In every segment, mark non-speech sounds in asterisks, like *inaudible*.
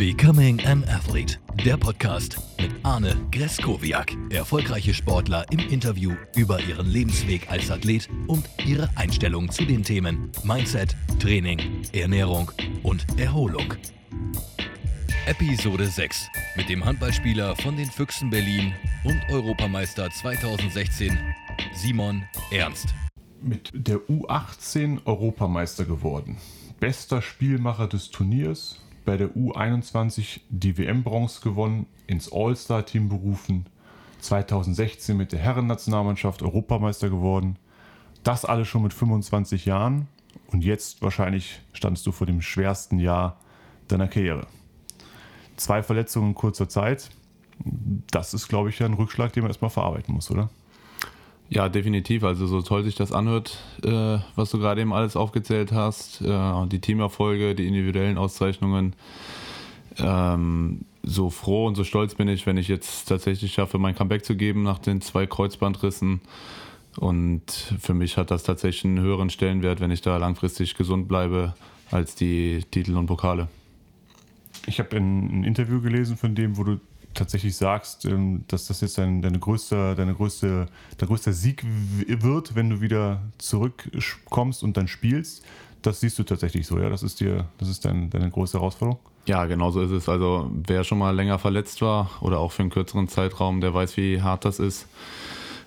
Becoming an Athlete, der Podcast mit Arne Greskowiak. Erfolgreiche Sportler im Interview über ihren Lebensweg als Athlet und ihre Einstellung zu den Themen Mindset, Training, Ernährung und Erholung. Episode 6 mit dem Handballspieler von den Füchsen Berlin und Europameister 2016, Simon Ernst. Mit der U18 Europameister geworden. Bester Spielmacher des Turniers, bei der U21 die WM-Bronze gewonnen, ins All-Star-Team berufen, 2016 mit der Herrennationalmannschaft Europameister geworden. Das alles schon mit 25 Jahren und jetzt wahrscheinlich standst du vor dem schwersten Jahr deiner Karriere. Zwei Verletzungen in kurzer Zeit, das ist, glaube ich, ein Rückschlag, den man erstmal verarbeiten muss, oder? Ja, definitiv. Also so toll sich das anhört, äh, was du gerade eben alles aufgezählt hast, äh, die Teamerfolge, die individuellen Auszeichnungen. Ähm, so froh und so stolz bin ich, wenn ich jetzt tatsächlich schaffe, mein Comeback zu geben nach den zwei Kreuzbandrissen. Und für mich hat das tatsächlich einen höheren Stellenwert, wenn ich da langfristig gesund bleibe, als die Titel und Pokale. Ich habe ein, ein Interview gelesen von dem, wo du tatsächlich sagst, ähm, dass das jetzt dein, deine größte, deine größte, dein größter Sieg wird, wenn du wieder zurückkommst und dann spielst. Das siehst du tatsächlich so, ja? Das ist dir, das ist dein, deine große Herausforderung? Ja, genau so ist es. Also wer schon mal länger verletzt war oder auch für einen kürzeren Zeitraum, der weiß, wie hart das ist.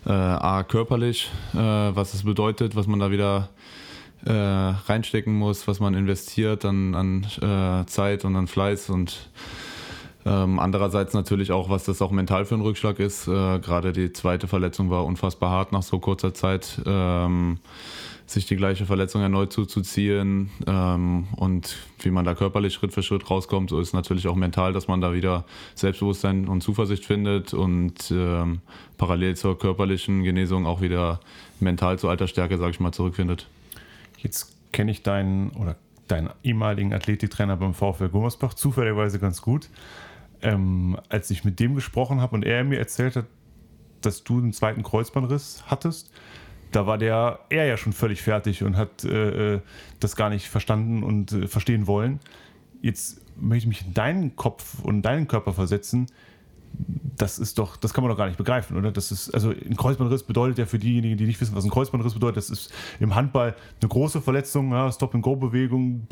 Äh, A, körperlich, äh, was es bedeutet, was man da wieder äh, reinstecken muss, was man investiert an, an äh, Zeit und an Fleiß und ähm, andererseits natürlich auch, was das auch mental für ein Rückschlag ist. Äh, Gerade die zweite Verletzung war unfassbar hart nach so kurzer Zeit. Ähm, sich die gleiche Verletzung erneut zuzuziehen ähm, und wie man da körperlich Schritt für Schritt rauskommt, so ist natürlich auch mental, dass man da wieder Selbstbewusstsein und Zuversicht findet und ähm, parallel zur körperlichen Genesung auch wieder mental zu alter Stärke, sage ich mal, zurückfindet. Jetzt kenne ich deinen oder deinen ehemaligen Athletiktrainer beim VfL Gummersbach zufälligerweise ganz gut ähm, als ich mit dem gesprochen habe und er mir erzählt hat, dass du einen zweiten Kreuzbandriss hattest, da war der er ja schon völlig fertig und hat äh, äh, das gar nicht verstanden und äh, verstehen wollen. Jetzt möchte ich mich in deinen Kopf und deinen Körper versetzen das ist doch, das kann man doch gar nicht begreifen, oder? Das ist, also ein Kreuzbandriss bedeutet ja für diejenigen, die nicht wissen, was ein Kreuzbandriss bedeutet, das ist im Handball eine große Verletzung, ja, Stop-and-Go-Bewegung.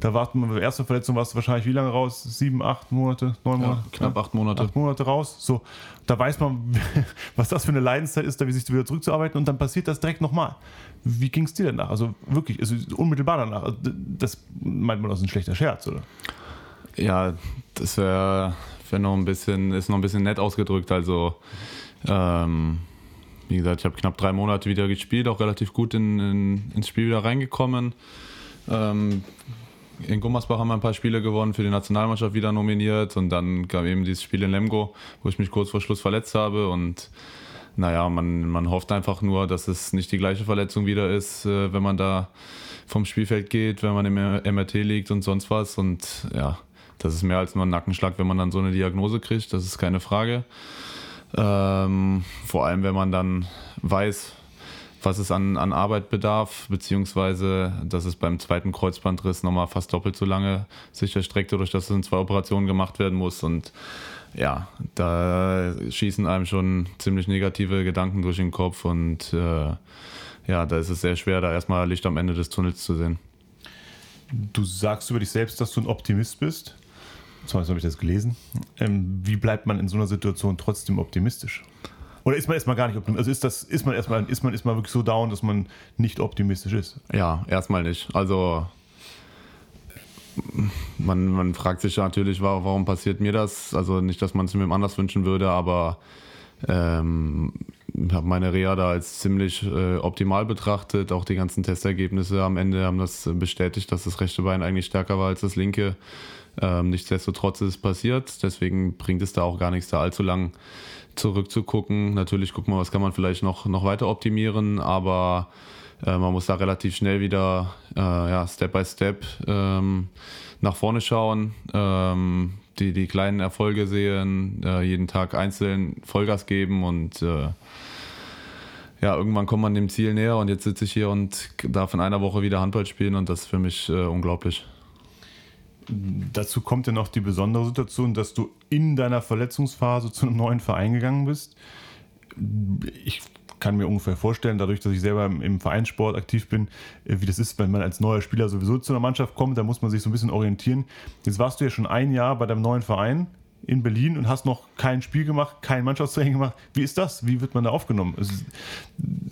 Da warten wir, bei der ersten Verletzung warst du wahrscheinlich wie lange raus? Sieben, acht Monate, neun Monate? Ja, knapp acht Monate. Acht Monate raus. So, da weiß man, *laughs* was das für eine Leidenszeit ist, da wie sich wieder zurückzuarbeiten und dann passiert das direkt nochmal. Wie ging es dir danach? Also wirklich, also unmittelbar danach. Also das meint man, das ist ein schlechter Scherz, oder? Ja, das wäre wär noch ein bisschen, ist noch ein bisschen nett ausgedrückt. Also, ähm, wie gesagt, ich habe knapp drei Monate wieder gespielt, auch relativ gut in, in, ins Spiel wieder reingekommen. Ähm, in Gummersbach haben wir ein paar Spiele gewonnen, für die Nationalmannschaft wieder nominiert und dann gab eben dieses Spiel in Lemgo, wo ich mich kurz vor Schluss verletzt habe und naja, man, man hofft einfach nur, dass es nicht die gleiche Verletzung wieder ist, äh, wenn man da vom Spielfeld geht, wenn man im MRT liegt und sonst was und ja, das ist mehr als nur ein Nackenschlag, wenn man dann so eine Diagnose kriegt, das ist keine Frage. Ähm, vor allem, wenn man dann weiß, was es an, an Arbeit bedarf, beziehungsweise dass es beim zweiten Kreuzbandriss nochmal fast doppelt so lange sich erstreckt, dadurch, dass es in zwei Operationen gemacht werden muss. Und ja, da schießen einem schon ziemlich negative Gedanken durch den Kopf und äh, ja, da ist es sehr schwer, da erstmal Licht am Ende des Tunnels zu sehen. Du sagst über dich selbst, dass du ein Optimist bist. Zumindest habe ich das gelesen. Ähm, wie bleibt man in so einer Situation trotzdem optimistisch? Oder ist man erstmal gar nicht optimistisch? Also ist das, ist man erstmal, ist man erstmal wirklich so down, dass man nicht optimistisch ist? Ja, erstmal nicht. Also man, man fragt sich natürlich, warum passiert mir das? Also nicht, dass man es mir anders wünschen würde, aber ähm, habe meine Reha da als ziemlich äh, optimal betrachtet. Auch die ganzen Testergebnisse am Ende haben das bestätigt, dass das rechte Bein eigentlich stärker war als das linke. Ähm, nichtsdestotrotz ist es passiert, deswegen bringt es da auch gar nichts, da allzu lang zurückzugucken. Natürlich gucken wir, was kann man vielleicht noch, noch weiter optimieren, aber äh, man muss da relativ schnell wieder äh, ja, Step by Step ähm, nach vorne schauen, ähm, die, die kleinen Erfolge sehen, äh, jeden Tag einzeln Vollgas geben und äh, ja, irgendwann kommt man dem Ziel näher und jetzt sitze ich hier und darf in einer Woche wieder Handball spielen und das ist für mich äh, unglaublich Dazu kommt ja noch die besondere Situation, dass du in deiner Verletzungsphase zu einem neuen Verein gegangen bist. Ich kann mir ungefähr vorstellen, dadurch, dass ich selber im Vereinssport aktiv bin, äh, wie das ist, wenn man als neuer Spieler sowieso zu einer Mannschaft kommt, da muss man sich so ein bisschen orientieren. Jetzt warst du ja schon ein Jahr bei deinem neuen Verein in Berlin und hast noch kein Spiel gemacht, kein Mannschaftstraining gemacht. Wie ist das? Wie wird man da aufgenommen?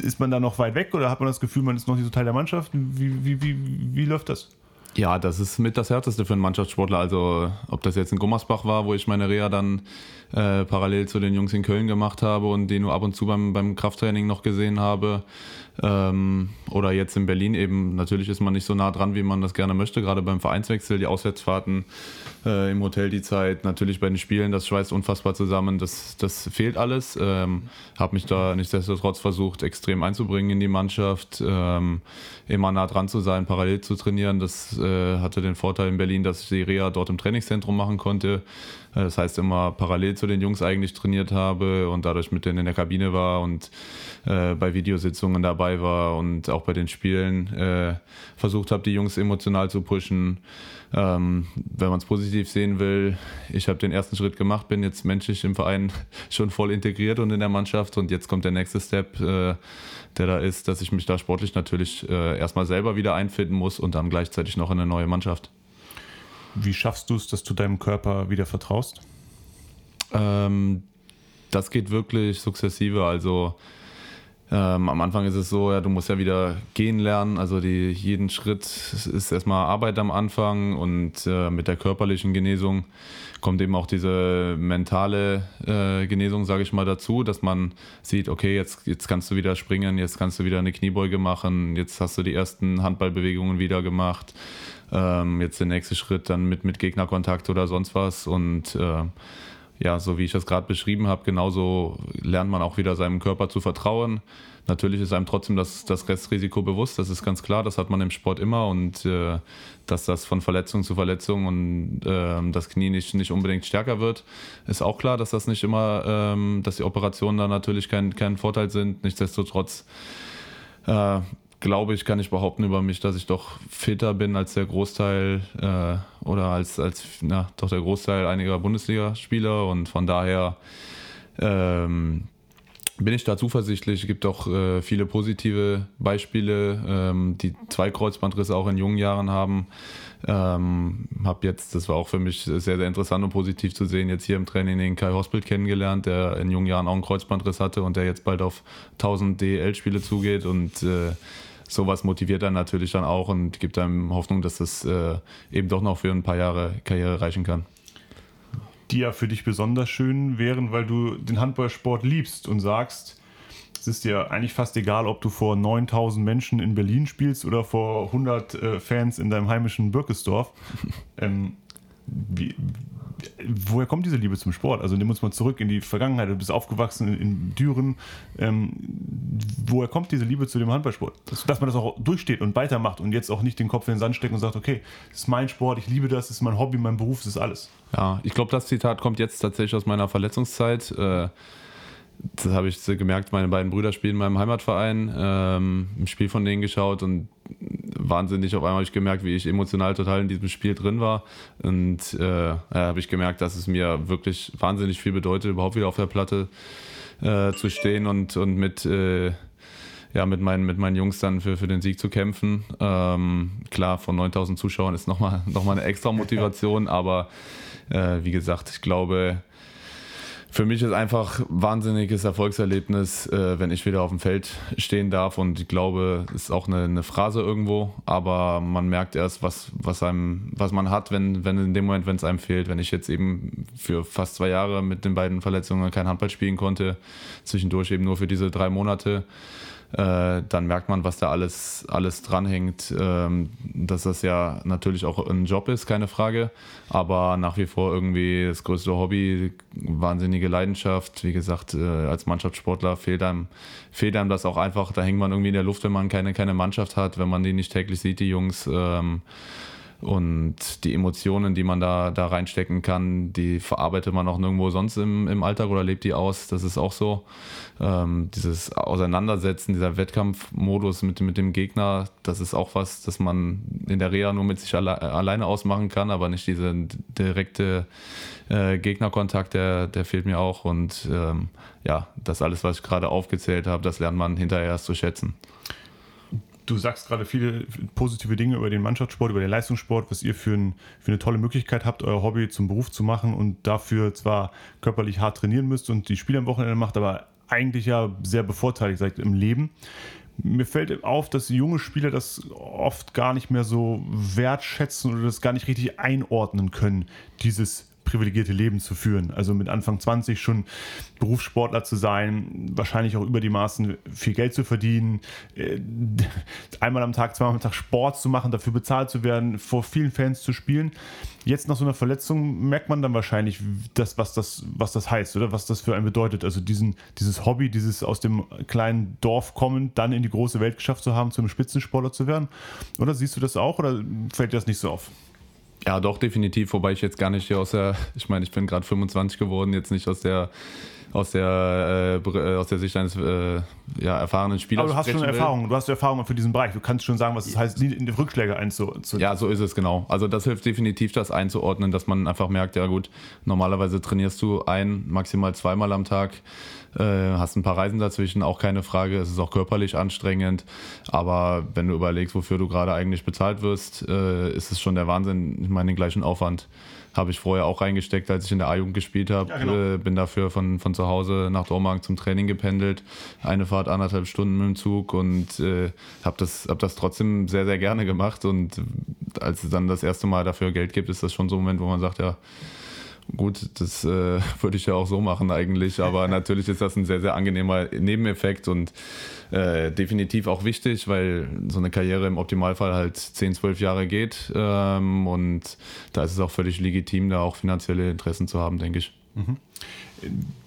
Ist man da noch weit weg oder hat man das Gefühl, man ist noch nicht so Teil der Mannschaft? Wie, wie, wie, wie läuft das? Ja, das ist mit das Härteste für einen Mannschaftssportler. Also ob das jetzt in Gummersbach war, wo ich meine Reha dann äh, parallel zu den Jungs in Köln gemacht habe und die nur ab und zu beim, beim Krafttraining noch gesehen habe. Ähm, oder jetzt in Berlin eben, natürlich ist man nicht so nah dran, wie man das gerne möchte, gerade beim Vereinswechsel, die Auswärtsfahrten äh, im Hotel die Zeit, natürlich bei den Spielen, das schweißt unfassbar zusammen, das, das fehlt alles. Ähm, habe mich da nichtsdestotrotz versucht, extrem einzubringen in die Mannschaft, ähm, immer nah dran zu sein, parallel zu trainieren. Das äh, hatte den Vorteil in Berlin, dass ich die Reha dort im Trainingszentrum machen konnte. Äh, das heißt, immer parallel zu den Jungs eigentlich trainiert habe und dadurch mit denen in der Kabine war und äh, bei Videositzungen dabei war und auch bei den Spielen äh, versucht habe, die Jungs emotional zu pushen. Ähm, wenn man es positiv sehen will, ich habe den ersten Schritt gemacht, bin jetzt menschlich im Verein *laughs* schon voll integriert und in der Mannschaft und jetzt kommt der nächste Step, äh, der da ist, dass ich mich da sportlich natürlich äh, erstmal selber wieder einfinden muss und dann gleichzeitig noch in eine neue Mannschaft. Wie schaffst du es, dass du deinem Körper wieder vertraust? Ähm, das geht wirklich sukzessive. Also ähm, am Anfang ist es so, ja, du musst ja wieder gehen lernen. Also die, jeden Schritt ist erstmal Arbeit am Anfang und äh, mit der körperlichen Genesung kommt eben auch diese mentale äh, Genesung, sage ich mal, dazu, dass man sieht, okay, jetzt, jetzt kannst du wieder springen, jetzt kannst du wieder eine Kniebeuge machen, jetzt hast du die ersten Handballbewegungen wieder gemacht. Ähm, jetzt der nächste Schritt dann mit, mit Gegnerkontakt oder sonst was. Und äh, ja, so wie ich das gerade beschrieben habe, genauso lernt man auch wieder seinem Körper zu vertrauen. Natürlich ist einem trotzdem das, das Restrisiko bewusst, das ist ganz klar, das hat man im Sport immer und äh, dass das von Verletzung zu Verletzung und äh, das Knie nicht, nicht unbedingt stärker wird, ist auch klar, dass das nicht immer, ähm, dass die Operationen da natürlich kein, kein Vorteil sind. Nichtsdestotrotz äh, glaube ich, kann ich behaupten über mich, dass ich doch fitter bin als der Großteil äh, oder als, als na, doch der Großteil einiger Bundesligaspieler und von daher ähm, bin ich da zuversichtlich. Es gibt auch äh, viele positive Beispiele, ähm, die zwei Kreuzbandrisse auch in jungen Jahren haben. Ähm, habe jetzt, das war auch für mich sehr, sehr interessant und positiv zu sehen, jetzt hier im Training den Kai Hospital kennengelernt, der in jungen Jahren auch einen Kreuzbandriss hatte und der jetzt bald auf 1000 DL-Spiele zugeht und äh, sowas motiviert dann natürlich dann auch und gibt einem Hoffnung, dass das äh, eben doch noch für ein paar Jahre Karriere reichen kann. Die ja für dich besonders schön wären, weil du den Handballsport liebst und sagst, es ist dir eigentlich fast egal, ob du vor 9000 Menschen in Berlin spielst oder vor 100 äh, Fans in deinem heimischen Birkesdorf. *laughs* ähm, wie, woher kommt diese Liebe zum Sport? Also wir uns mal zurück in die Vergangenheit. Du bist aufgewachsen in, in Düren. Ähm, woher kommt diese Liebe zu dem Handballsport? Dass, dass, man das auch durchsteht und weitermacht und jetzt auch nicht den Kopf in den Sand steckt und sagt, okay, das ist mein Sport, ich liebe das, das ist mein Hobby, mein Beruf, das ist alles. Ja, ich glaube, das Zitat kommt jetzt tatsächlich aus meiner Verletzungszeit. Äh, das habe ich gemerkt, meine beiden Brüder spielen in meinem Heimatverein, ähm, ein Spiel von denen geschaut und wahnsinnig auf einmal habe ich gemerkt, wie ich emotional total in diesem Spiel drin war. Und äh, habe ich gemerkt, dass es mir wirklich wahnsinnig viel bedeutet, überhaupt wieder auf der Platte äh, zu stehen und, und mit, äh, ja, mit, meinen, mit meinen Jungs dann für, für den Sieg zu kämpfen. Ähm, klar, von 9000 Zuschauern ist nochmal *laughs* noch mal eine extra Motivation, aber äh, wie gesagt, ich glaube, für mich ist einfach wahnsinniges Erfolgserlebnis, äh, wenn ich wieder auf dem Feld stehen darf. Und ich glaube, ist auch eine, eine, Phrase irgendwo, aber man merkt erst, was, was, einem, was man hat, wenn, wenn in dem Moment, wenn es einem fehlt. Wenn ich jetzt eben für fast zwei Jahre mit den beiden Verletzungen kein Handball spielen konnte, zwischendurch eben nur für diese drei Monate, äh, dann merkt man, was da alles, alles dranhängt. Ähm, dass das ja natürlich auch ein Job ist, keine Frage, aber nach wie vor irgendwie das größte Hobby, wahnsinnige Leidenschaft. Wie gesagt, äh, als Mannschaftssportler fehlt einem, fehlt einem das auch einfach. Da hängt man irgendwie in der Luft, wenn man keine, keine Mannschaft hat, wenn man die nicht täglich sieht, die Jungs. Ähm, Und die Emotionen, die man da, da reinstecken kann, die verarbeitet man auch nirgendwo sonst im, im Alltag oder lebt die aus. Das ist auch so. Ähm, dieses Auseinandersetzen, dieser Wettkampfmodus mit, mit dem Gegner, das ist auch was, das man in der Reha nur mit sich alle, alleine ausmachen kann, aber nicht diese direkte äh, Gegnerkontakt, der, der fehlt mir auch. Und ähm, ja, das alles, was ich gerade aufgezählt habe, das lernt man hinterher erst zu schätzen. Du sagst gerade viele positive Dinge über den Mannschaftssport, über den Leistungssport, was ihr für, ein, für eine tolle Möglichkeit habt, euer Hobby zum Beruf zu machen und dafür zwar körperlich hart trainieren müsst und die Spiele am Wochenende macht, aber eigentlich ja sehr bevorteiligt seid im Leben. Mir fällt auf, dass junge Spieler das oft gar nicht mehr so wertschätzen oder das gar nicht richtig einordnen können, dieses privilegierte Leben zu führen. Also mit Anfang 20 schon Berufssportler zu sein, wahrscheinlich auch über die Maßen viel Geld zu verdienen, äh, einmal am Tag, zweimal am Tag Sport zu machen, dafür bezahlt zu werden, vor vielen Fans zu spielen. Jetzt nach so einer Verletzung merkt man dann wahrscheinlich, das, was, das, was das heißt oder was das für einen bedeutet. Also diesen, dieses Hobby, dieses aus dem kleinen Dorf kommen, dann in die große Welt geschafft zu haben, zum Spitzensportler zu werden. Oder siehst du das auch oder fällt dir das nicht so auf? Ja, doch, definitiv. Wobei ich jetzt gar nicht hier aus der, *laughs* ich meine, ich bin gerade 25 geworden, jetzt nicht aus der aus der, äh, aus der Sicht eines äh, ja, erfahrenen Spielers. Aber du hast schon Erfahrung, du hast Erfahrung für diesen Bereich. Du kannst schon sagen, was es heißt, in die Rückschläge einzuordnen. Ja, so ist es genau. Also das hilft definitiv, das einzuordnen, dass man einfach merkt, ja gut, normalerweise trainierst du ein, maximal zweimal am Tag. Äh, hast ein paar Reisen dazwischen, auch keine Frage. Es ist auch körperlich anstrengend. Aber wenn du überlegst, wofür du gerade eigentlich bezahlt wirst, äh, ist es schon der Wahnsinn. Ich meine, den gleichen Aufwand habe ich vorher auch reingesteckt, als ich in der A-Jugend gespielt habe. Ja, genau. äh, bin dafür von, von zu Hause nach Dormagen zum Training gependelt. Eine Fahrt anderthalb Stunden mit dem Zug und äh, habe das, hab das trotzdem sehr, sehr gerne gemacht. Und als es dann das erste Mal dafür Geld gibt, ist das schon so ein Moment, wo man sagt, ja, Gut, das äh, *laughs* würde ich ja auch so machen eigentlich, aber *laughs* natürlich ist das ein sehr, sehr angenehmer Nebeneffekt und äh, definitiv auch wichtig, weil so eine Karriere im Optimalfall halt 10, 12 Jahre geht ähm, und da ist es auch völlig legitim, da auch finanzielle Interessen zu haben, denke ich. Mhm.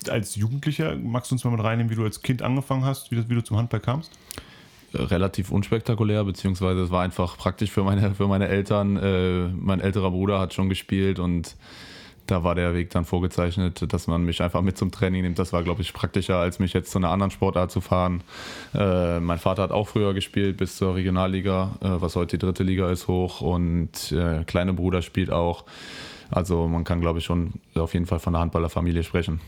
Als Jugendlicher, magst du uns mal mit reinnehmen, wie du als Kind angefangen hast, wie, das, wie du zum Handball kamst? relativ unspektakulär, beziehungsweise es war einfach praktisch für meine, für meine Eltern. Äh, mein älterer Bruder hat schon gespielt und da war der Weg dann vorgezeichnet, dass man mich einfach mit zum Training nimmt. Das war, glaube ich, praktischer, als mich jetzt zu einer anderen Sportart zu fahren. Äh, mein Vater hat auch früher gespielt bis zur Regionalliga, äh, was heute die dritte Liga ist, hoch. Und äh, kleine Bruder spielt auch. Also man kann, glaube ich, schon auf jeden Fall von einer Handballerfamilie sprechen.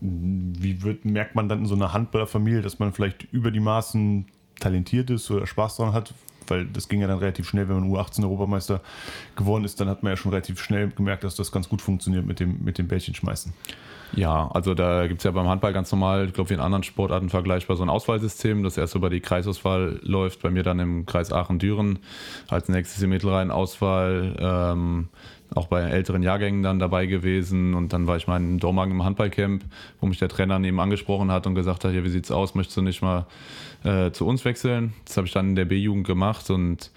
Wie wird, merkt man dann in so einer Handballerfamilie, dass man vielleicht über die Maßen talentiert ist oder Spaß daran hat? Weil das ging ja dann relativ schnell, wenn man U18-Europameister geworden ist, dann hat man ja schon relativ schnell gemerkt, dass das ganz gut funktioniert mit dem, mit dem Bällchen schmeißen. Ja, also da gibt es ja beim Handball ganz normal, ich glaube wie in anderen Sportarten vergleichbar, so ein Auswahlsystem, das erst über die Kreisauswahl läuft, bei mir dann im Kreis Aachen-Düren, als nächstes die Mittelrhein-Auswahl, ähm, auch bei älteren Jahrgängen dann dabei gewesen und dann war ich mal in Dormagen im Handballcamp, wo mich der Trainer neben angesprochen hat und gesagt hat, ja, wie sieht's aus, möchtest du nicht mal äh, zu uns wechseln? Das habe ich dann in der B-Jugend gemacht und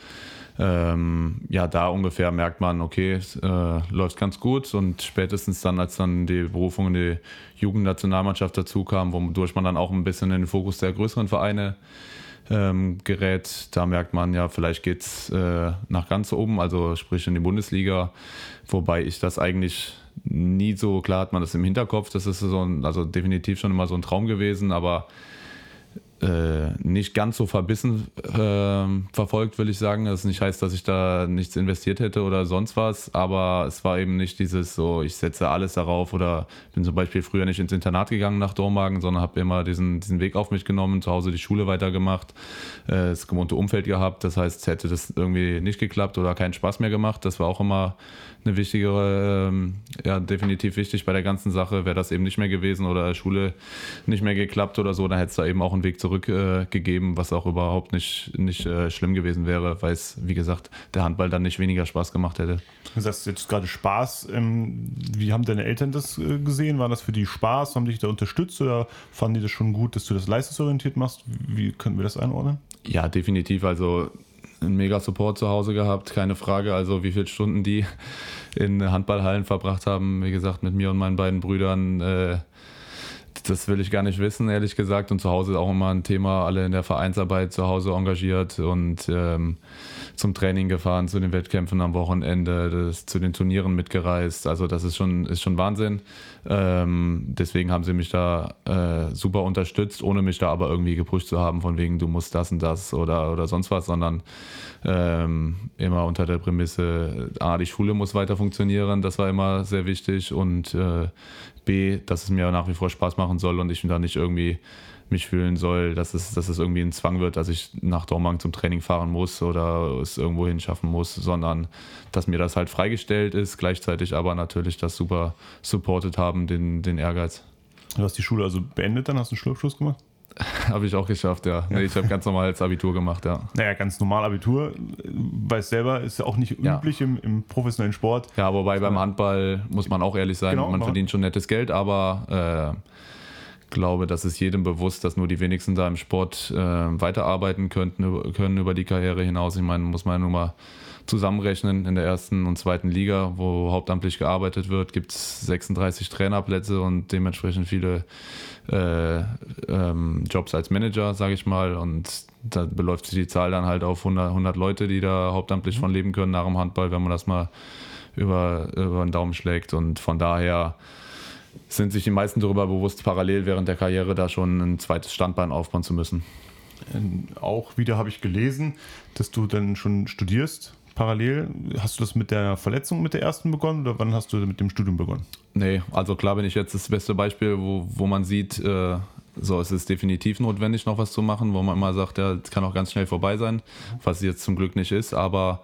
ähm, ja, da ungefähr merkt man, okay, äh, läuft ganz gut und spätestens dann, als dann die Berufung in die Jugendnationalmannschaft dazu kam, wodurch man dann auch ein bisschen in den Fokus der größeren Vereine ähm, gerät, da merkt man ja, vielleicht geht es äh, nach ganz oben, also sprich in die Bundesliga, wobei ich das eigentlich nie so, klar hat man das im Hinterkopf, das ist so ein, also definitiv schon immer so ein Traum gewesen, aber äh, nicht ganz so verbissen äh, verfolgt, will ich sagen. Das nicht heißt, dass ich da nichts investiert hätte oder sonst was, aber es war eben nicht dieses so, ich setze alles darauf oder bin zum Beispiel früher nicht ins Internat gegangen nach Dormagen, sondern habe immer diesen, diesen Weg auf mich genommen, zu Hause die Schule weitergemacht, äh, das gewohnte Umfeld gehabt. Das heißt, hätte das irgendwie nicht geklappt oder keinen Spaß mehr gemacht, das war auch immer eine wichtigere, ähm, ja, definitiv wichtig bei der ganzen Sache. Wäre das eben nicht mehr gewesen oder Schule nicht mehr geklappt oder so, dann hätte es da eben auch einen Weg zurückgegeben, äh, was auch überhaupt nicht, nicht äh, schlimm gewesen wäre, weil es, wie gesagt, der Handball dann nicht weniger Spaß gemacht hätte. Du sagst jetzt gerade Spaß. Ähm, wie haben deine Eltern das äh, gesehen? War das für die Spaß? Haben dich da unterstützt oder fanden die das schon gut, dass du das leistungsorientiert machst? Wie können wir das einordnen? Ja, definitiv. Also einen mega Support zu Hause gehabt, keine Frage. Also wie viele Stunden die in Handballhallen verbracht haben, wie gesagt, mit mir und meinen beiden Brüdern, äh, das will ich gar nicht wissen, ehrlich gesagt. Und zu Hause ist auch immer ein Thema, alle in der Vereinsarbeit zu Hause engagiert und ähm, zum Training gefahren, zu den Wettkämpfen am Wochenende, das, zu den Turnieren mitgereist. Also das ist schon, ist schon Wahnsinn. Ähm, deswegen haben sie mich da äh, super unterstützt, ohne mich da aber irgendwie gepusht zu haben, von wegen, du musst das und das oder, oder sonst was, sondern ähm, immer unter der Prämisse, A, die Schule muss weiter funktionieren, das war immer sehr wichtig und äh, B, dass es mir nach wie vor Spaß machen soll und ich da nicht irgendwie mich fühlen soll, dass es, dass es irgendwie ein Zwang wird, dass ich nach Dormagen zum Training fahren muss oder es irgendwo hinschaffen muss, sondern dass mir das halt freigestellt ist, gleichzeitig aber natürlich das super supported haben, den, den Ehrgeiz. Du hast die Schule also beendet, dann hast du einen Schulabschluss gemacht? *laughs* habe ich auch geschafft, ja. Nee, ich habe ganz normal als Abitur gemacht, ja. Naja, ganz normal Abitur. Weiß selber, ist ja auch nicht üblich ja. im, im, professionellen Sport. Ja, wobei beim Handball muss man auch ehrlich sein, genau, man verdient schon nettes Geld, aber äh, glaube, das ist jedem bewusst, dass nur die wenigsten da im Sport äh, weiterarbeiten könnten, können über die Karriere hinaus. Ich meine, muss man ja nur mal zusammenrechnen. In der ersten und zweiten Liga, wo hauptamtlich gearbeitet wird, gibt es 36 Trainerplätze und dementsprechend viele äh, ähm, Jobs als Manager, sage ich mal. Und da beläuft sich die Zahl dann halt auf 100, 100 Leute, die da hauptamtlich von leben können nach dem Handball, wenn man das mal über, über den Daumen schlägt. Und von daher sind sich die meisten darüber bewusst, parallel während der Karriere da schon ein zweites Standbein aufbauen zu müssen. Ähm, auch wieder habe ich gelesen, dass du dann schon studierst parallel. Hast du das mit der Verletzung mit der ersten begonnen oder wann hast du mit dem Studium begonnen? Nee, also klar bin ich jetzt das beste Beispiel, wo, wo man sieht, äh, so es ist definitiv notwendig, noch was zu machen, wo man immer sagt, ja, es kann auch ganz schnell vorbei sein, was jetzt zum Glück nicht ist, aber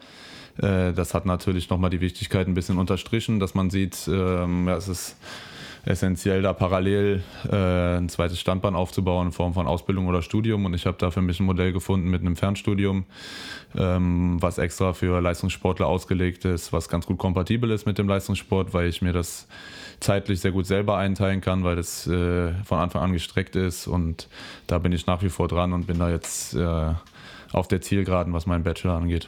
äh, das hat natürlich nochmal die Wichtigkeit ein bisschen unterstrichen, dass man sieht, ähm, ja, es ist essentiell, da parallel äh, ein zweites Standbein aufzubauen in Form von Ausbildung oder Studium. Und ich habe da für mich ein Modell gefunden mit einem Fernstudium, ähm, was extra für Leistungssportler ausgelegt ist, was ganz gut kompatibel ist mit dem Leistungssport, weil ich mir das zeitlich sehr gut selber einteilen kann, weil das äh, von Anfang an gestreckt ist. Und da bin ich nach wie vor dran und bin da jetzt äh, auf der Zielgeraden, was meinen Bachelor angeht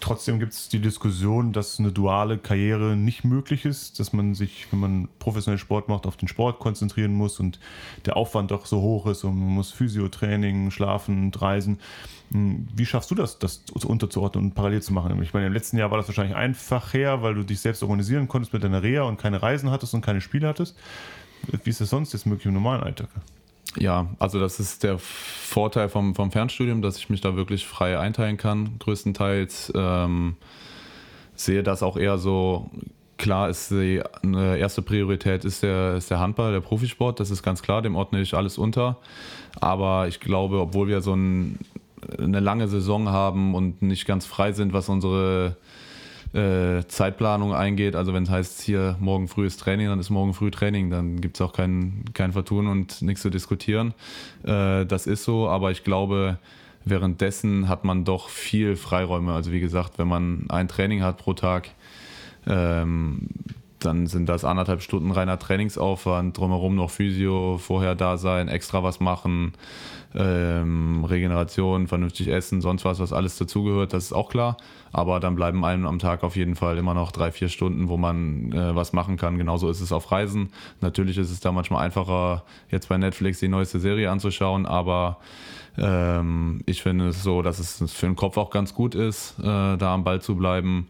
trotzdem gibt es die Diskussion, dass eine duale Karriere nicht möglich ist, dass man sich, wenn man professionell Sport macht, auf den Sport konzentrieren muss und der Aufwand doch so hoch ist und man muss Physiotraining, schlafen und reisen. Hm, wie schaffst du das, das unterzuordnen und parallel zu machen? Ich meine, im letzten Jahr war das wahrscheinlich einfacher, weil du dich selbst organisieren konntest mit deiner Reha und keine Reisen hattest und keine Spiele hattest. Wie ist das sonst jetzt möglich im normalen Alltag? Ja, also das ist der Vorteil vom, vom Fernstudium, dass ich mich da wirklich frei einteilen kann, größtenteils. Ähm, sehe das auch eher so, klar ist die erste Priorität ist der, ist der Handball, der Profisport, das ist ganz klar, dem ordne ich alles unter. Aber ich glaube, obwohl wir so ein, eine lange Saison haben und nicht ganz frei sind, was unsere äh, Zeitplanung eingeht. Also wenn es heißt, hier morgen früh ist Training, dann ist morgen früh Training. Dann gibt es auch kein, kein Vertun und nichts zu diskutieren. Äh, das ist so, aber ich glaube, währenddessen hat man doch viel Freiräume. Also wie gesagt, wenn man ein Training hat pro Tag, ähm, dann sind das anderthalb Stunden reiner Trainingsaufwand, drumherum noch Physio, vorher da sein, extra was machen, ähm, Regeneration, vernünftig essen, sonst was, was alles dazugehört, das ist auch klar. Aber dann bleiben einem am Tag auf jeden Fall immer noch drei, vier Stunden, wo man äh, was machen kann. Genauso ist es auf Reisen. Natürlich ist es da manchmal einfacher, jetzt bei Netflix die neueste Serie anzuschauen, aber ähm, ich finde es so, dass es für den Kopf auch ganz gut ist, äh, da am Ball zu bleiben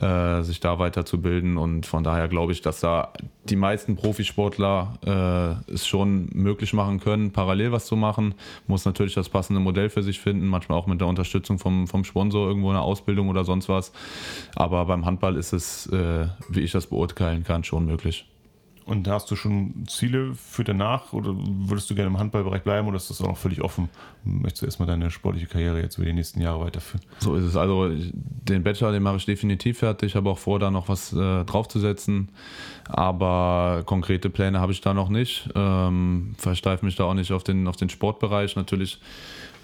äh, sich da weiterzubilden. Und von daher glaube ich, dass da die meisten Profisportler äh, es schon möglich machen können, parallel was zu machen. Muss natürlich das passende Modell für sich finden, manchmal auch mit der Unterstützung vom, vom Sponsor, irgendwo eine Ausbildung oder sonst was. Aber beim Handball ist es, äh, wie ich das beurteilen kann, schon möglich. Und hast du schon Ziele für danach oder würdest du gerne im Handballbereich bleiben oder ist das auch noch völlig offen? Möchtest du erstmal deine sportliche Karriere jetzt über die nächsten Jahre weiterführen? So ist es. Also den Bachelor, den mache ich definitiv fertig. Ich habe auch vor, da noch was äh, draufzusetzen. Aber konkrete Pläne habe ich da noch nicht. Ähm, versteife mich da auch nicht auf den, auf den Sportbereich. Natürlich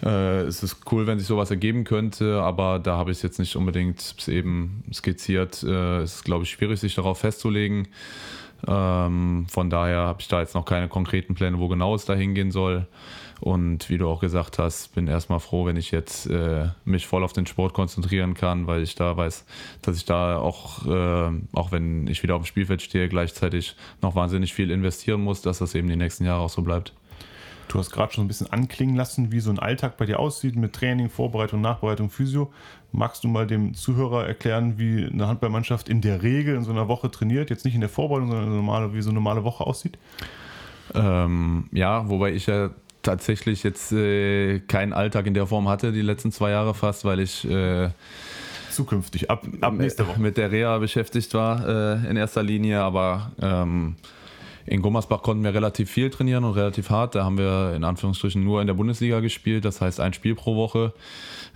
äh, es cool, wenn sich sowas ergeben könnte, aber da habe ich es jetzt nicht unbedingt eben skizziert. Äh, es ist, glaube ich, schwierig, sich darauf festzulegen. Ähm, von daher habe ich da jetzt noch keine konkreten Pläne, wo genau es da hingehen soll. Und wie du auch gesagt hast, bin erstmal froh, wenn ich jetzt äh, mich voll auf den Sport konzentrieren kann, weil ich da weiß, dass ich da auch, äh, auch wenn ich wieder auf dem Spielfeld stehe, gleichzeitig noch wahnsinnig viel investieren muss, dass das eben die nächsten Jahre auch so bleibt. Du hast gerade schon ein bisschen anklingen lassen, wie so ein Alltag bei dir aussieht mit Training, Vorbereitung, Nachbereitung, Physio. Magst du mal dem Zuhörer erklären, wie eine Handballmannschaft in der Regel in so einer Woche trainiert? Jetzt nicht in der Vorbereitung, sondern normale, wie so eine normale Woche aussieht? Ähm, ja, wobei ich ja tatsächlich jetzt äh, keinen Alltag in der Form hatte, die letzten zwei Jahre fast, weil ich äh, zukünftig ab, ab nächster Woche mit der Reha beschäftigt war äh, in erster Linie, aber ähm, in Gummersbach konnten wir relativ viel trainieren und relativ hart. Da haben wir in Anführungsstrichen nur in der Bundesliga gespielt, das heißt ein Spiel pro Woche.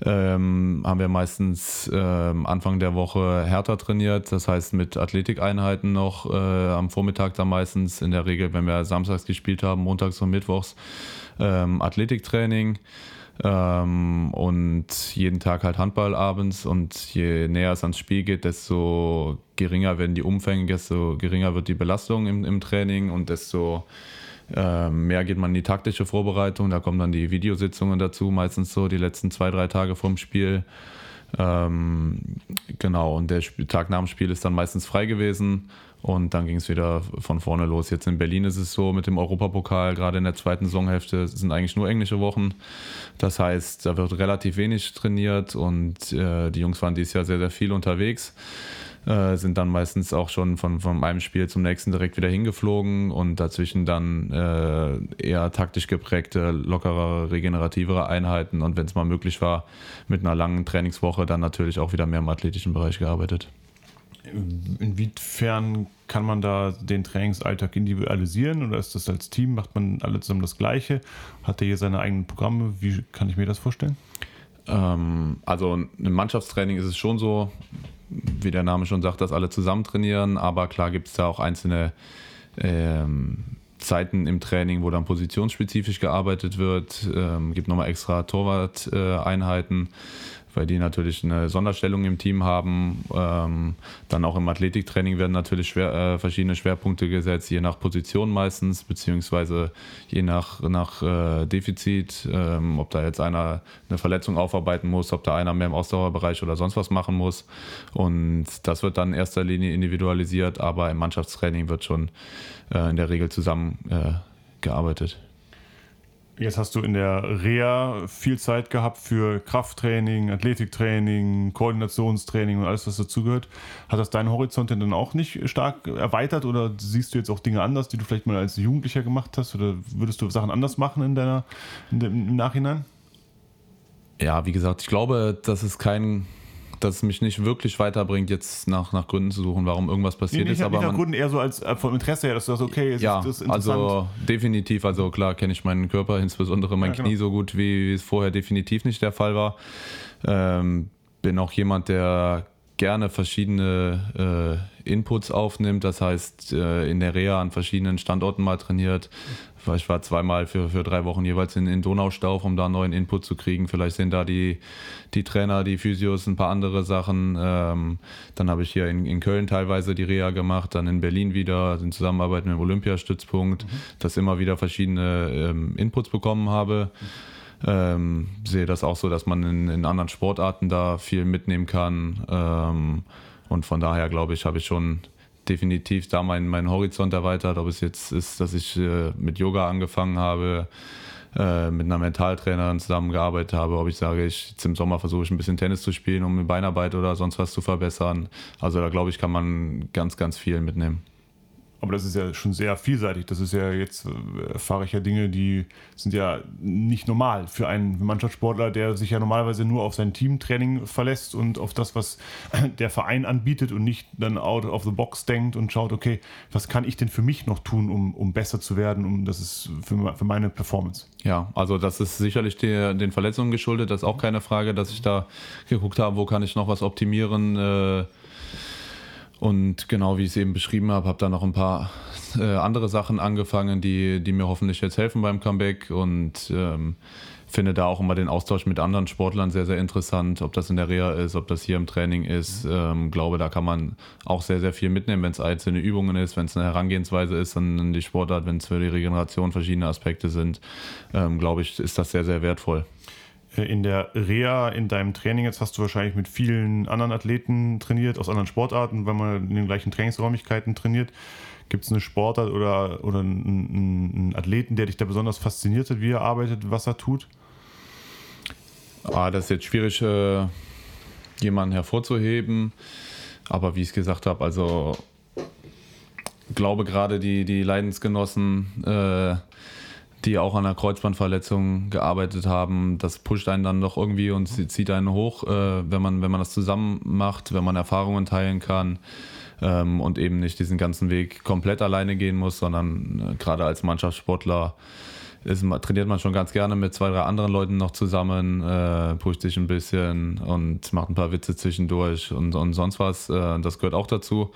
Ähm, haben wir meistens ähm, Anfang der Woche härter trainiert, das heißt mit Athletikeinheiten noch äh, am Vormittag da meistens, in der Regel, wenn wir samstags gespielt haben, montags und mittwochs ähm, Athletiktraining. Ähm, und jeden Tag halt Handball abends und je näher es ans Spiel geht, desto geringer werden die Umfänge, desto geringer wird die Belastung im, im Training und desto ähm, mehr geht man in die taktische Vorbereitung. Da kommen dann die Videositzungen dazu, meistens so die letzten zwei, drei Tage vorm Spiel. Ähm, genau, und der Tag nach dem Spiel ist dann meistens frei gewesen und dann ging es wieder von vorne los. Jetzt in Berlin ist es so mit dem Europapokal, gerade in der zweiten Saisonhälfte sind eigentlich nur englische Wochen. Das heißt, da wird relativ wenig trainiert und äh, die Jungs waren dieses Jahr sehr, sehr viel unterwegs. Äh, sind dann meistens auch schon von, von einem Spiel zum nächsten direkt wieder hingeflogen und dazwischen dann äh, eher taktisch geprägte, lockerere, regenerativere Einheiten und wenn es mal möglich war, mit einer langen Trainingswoche dann natürlich auch wieder mehr im athletischen Bereich gearbeitet. Inwiefern kann man da den Trainingsalltag individualisieren oder ist das als Team, macht man alle zusammen das Gleiche? Hat der hier seine eigenen Programme? Wie kann ich mir das vorstellen? Ähm, also im Mannschaftstraining ist es schon so, wie der Name schon sagt, dass alle zusammen trainieren, aber klar gibt es da auch einzelne ähm, Zeiten im Training, wo dann positionsspezifisch gearbeitet wird. Ähm, gibt nochmal extra Torwart-Einheiten. Weil die natürlich eine Sonderstellung im Team haben. Ähm, dann auch im Athletiktraining werden natürlich schwer, äh, verschiedene Schwerpunkte gesetzt, je nach Position meistens, beziehungsweise je nach, nach äh, Defizit, ähm, ob da jetzt einer eine Verletzung aufarbeiten muss, ob da einer mehr im Ausdauerbereich oder sonst was machen muss. Und das wird dann in erster Linie individualisiert, aber im Mannschaftstraining wird schon äh, in der Regel zusammen äh. Jetzt hast du in der Reha viel Zeit gehabt für Krafttraining, Athletiktraining, Koordinationstraining und alles, was dazugehört. Hat das deinen Horizont denn dann auch nicht stark erweitert oder siehst du jetzt auch Dinge anders, die du vielleicht mal als Jugendlicher gemacht hast? Oder würdest du Sachen anders machen in deiner, in dem, im Nachhinein? Ja, wie gesagt, ich glaube, das ist kein dass es mich nicht wirklich weiterbringt, jetzt nach, nach Gründen zu suchen, warum irgendwas passiert nee, nicht, ist. Aber nicht nach Gründen eher so als äh, vom Interesse her, dass du sagst, okay, ist ja, das interessant. Also definitiv, also klar kenne ich meinen Körper, *laughs* insbesondere mein ja, genau. Knie so gut, wie es vorher definitiv nicht der Fall war. Ähm, bin auch jemand, der gerne verschiedene äh, Inputs aufnimmt. Das heißt, äh, in der Reha an verschiedenen Standorten mal trainiert. Ich war zweimal für, für drei Wochen jeweils in, in Donaustauf, um da neuen Input zu kriegen. Vielleicht sind da die, die Trainer, die Physios, ein paar andere Sachen. Ähm, dann habe ich hier in, in Köln teilweise die Reha gemacht, dann in Berlin wieder in Zusammenarbeit mit dem Olympiastützpunkt, mhm. dass immer wieder verschiedene ähm, Inputs bekommen habe. Mhm ähm, sehe das auch so, dass man in, in, anderen Sportarten da viel mitnehmen kann. Ähm, und von daher glaube ich, habe ich schon definitiv da meinen mein Horizont erweitert. Ob es jetzt ist, dass ich äh, mit Yoga angefangen habe, äh, mit einer Mentaltrainerin zusammengearbeitet habe, ob ich sage, ich jetzt im Sommer versuche ich ein bisschen Tennis zu spielen, um Beinarbeit oder sonst was zu verbessern. Also da glaube ich, kann man ganz, ganz viel mitnehmen. Aber das ist ja schon sehr vielseitig. Das ist ja jetzt, äh, erfahre ich ja Dinge, die sind ja nicht normal für einen Mannschaftssportler, der sich ja normalerweise nur auf sein Teamtraining verlässt und auf das, was *clears throat* der Verein anbietet und nicht dann out of the box denkt und schaut, okay, was kann ich denn für mich noch tun, um, um besser zu werden, um das ist für, für meine Performance. Ja, also das ist sicherlich der, den Verletzungen geschuldet, das ist auch keine Frage, dass ich da geguckt habe, wo kann ich noch was optimieren. Äh, und genau wie ich es eben beschrieben habe, habe da noch ein paar äh, andere Sachen angefangen, die, die mir hoffentlich jetzt helfen beim Comeback und ähm, finde da auch immer den Austausch mit anderen Sportlern sehr, sehr interessant, ob das in der Reha ist, ob das hier im Training ist. Ähm, glaube, da kann man auch sehr, sehr viel mitnehmen, wenn es einzelne Übungen ist, wenn es eine Herangehensweise ist an die Sportart, wenn es für die Regeneration verschiedene Aspekte sind. Ähm, glaube ich, ist das sehr, sehr wertvoll. Äh, in der Reha, in deinem Training, jetzt hast du wahrscheinlich mit vielen anderen Athleten trainiert, aus anderen Sportarten, weil man in den gleichen Trainingsräumlichkeiten trainiert. Gibt es eine Sportart oder, oder einen, einen, Athleten, der dich da besonders fasziniert hat, wie er arbeitet, was er tut? Ah, das ist jetzt schwierig, äh, jemanden hervorzuheben. Aber wie ich es gesagt habe, also glaube gerade die, die Leidensgenossen, äh, die auch an einer Kreuzbandverletzung gearbeitet haben, das pusht einen dann doch irgendwie und zieht einen hoch, äh, wenn, man, wenn man das zusammen macht, wenn man Erfahrungen teilen kann ähm, und eben nicht diesen ganzen Weg komplett alleine gehen muss, sondern äh, gerade als Mannschaftssportler ist, trainiert man schon ganz gerne mit zwei, drei anderen Leuten noch zusammen, äh, pusht sich ein bisschen und macht ein paar Witze zwischendurch und, und sonst was. Äh, das gehört auch dazu.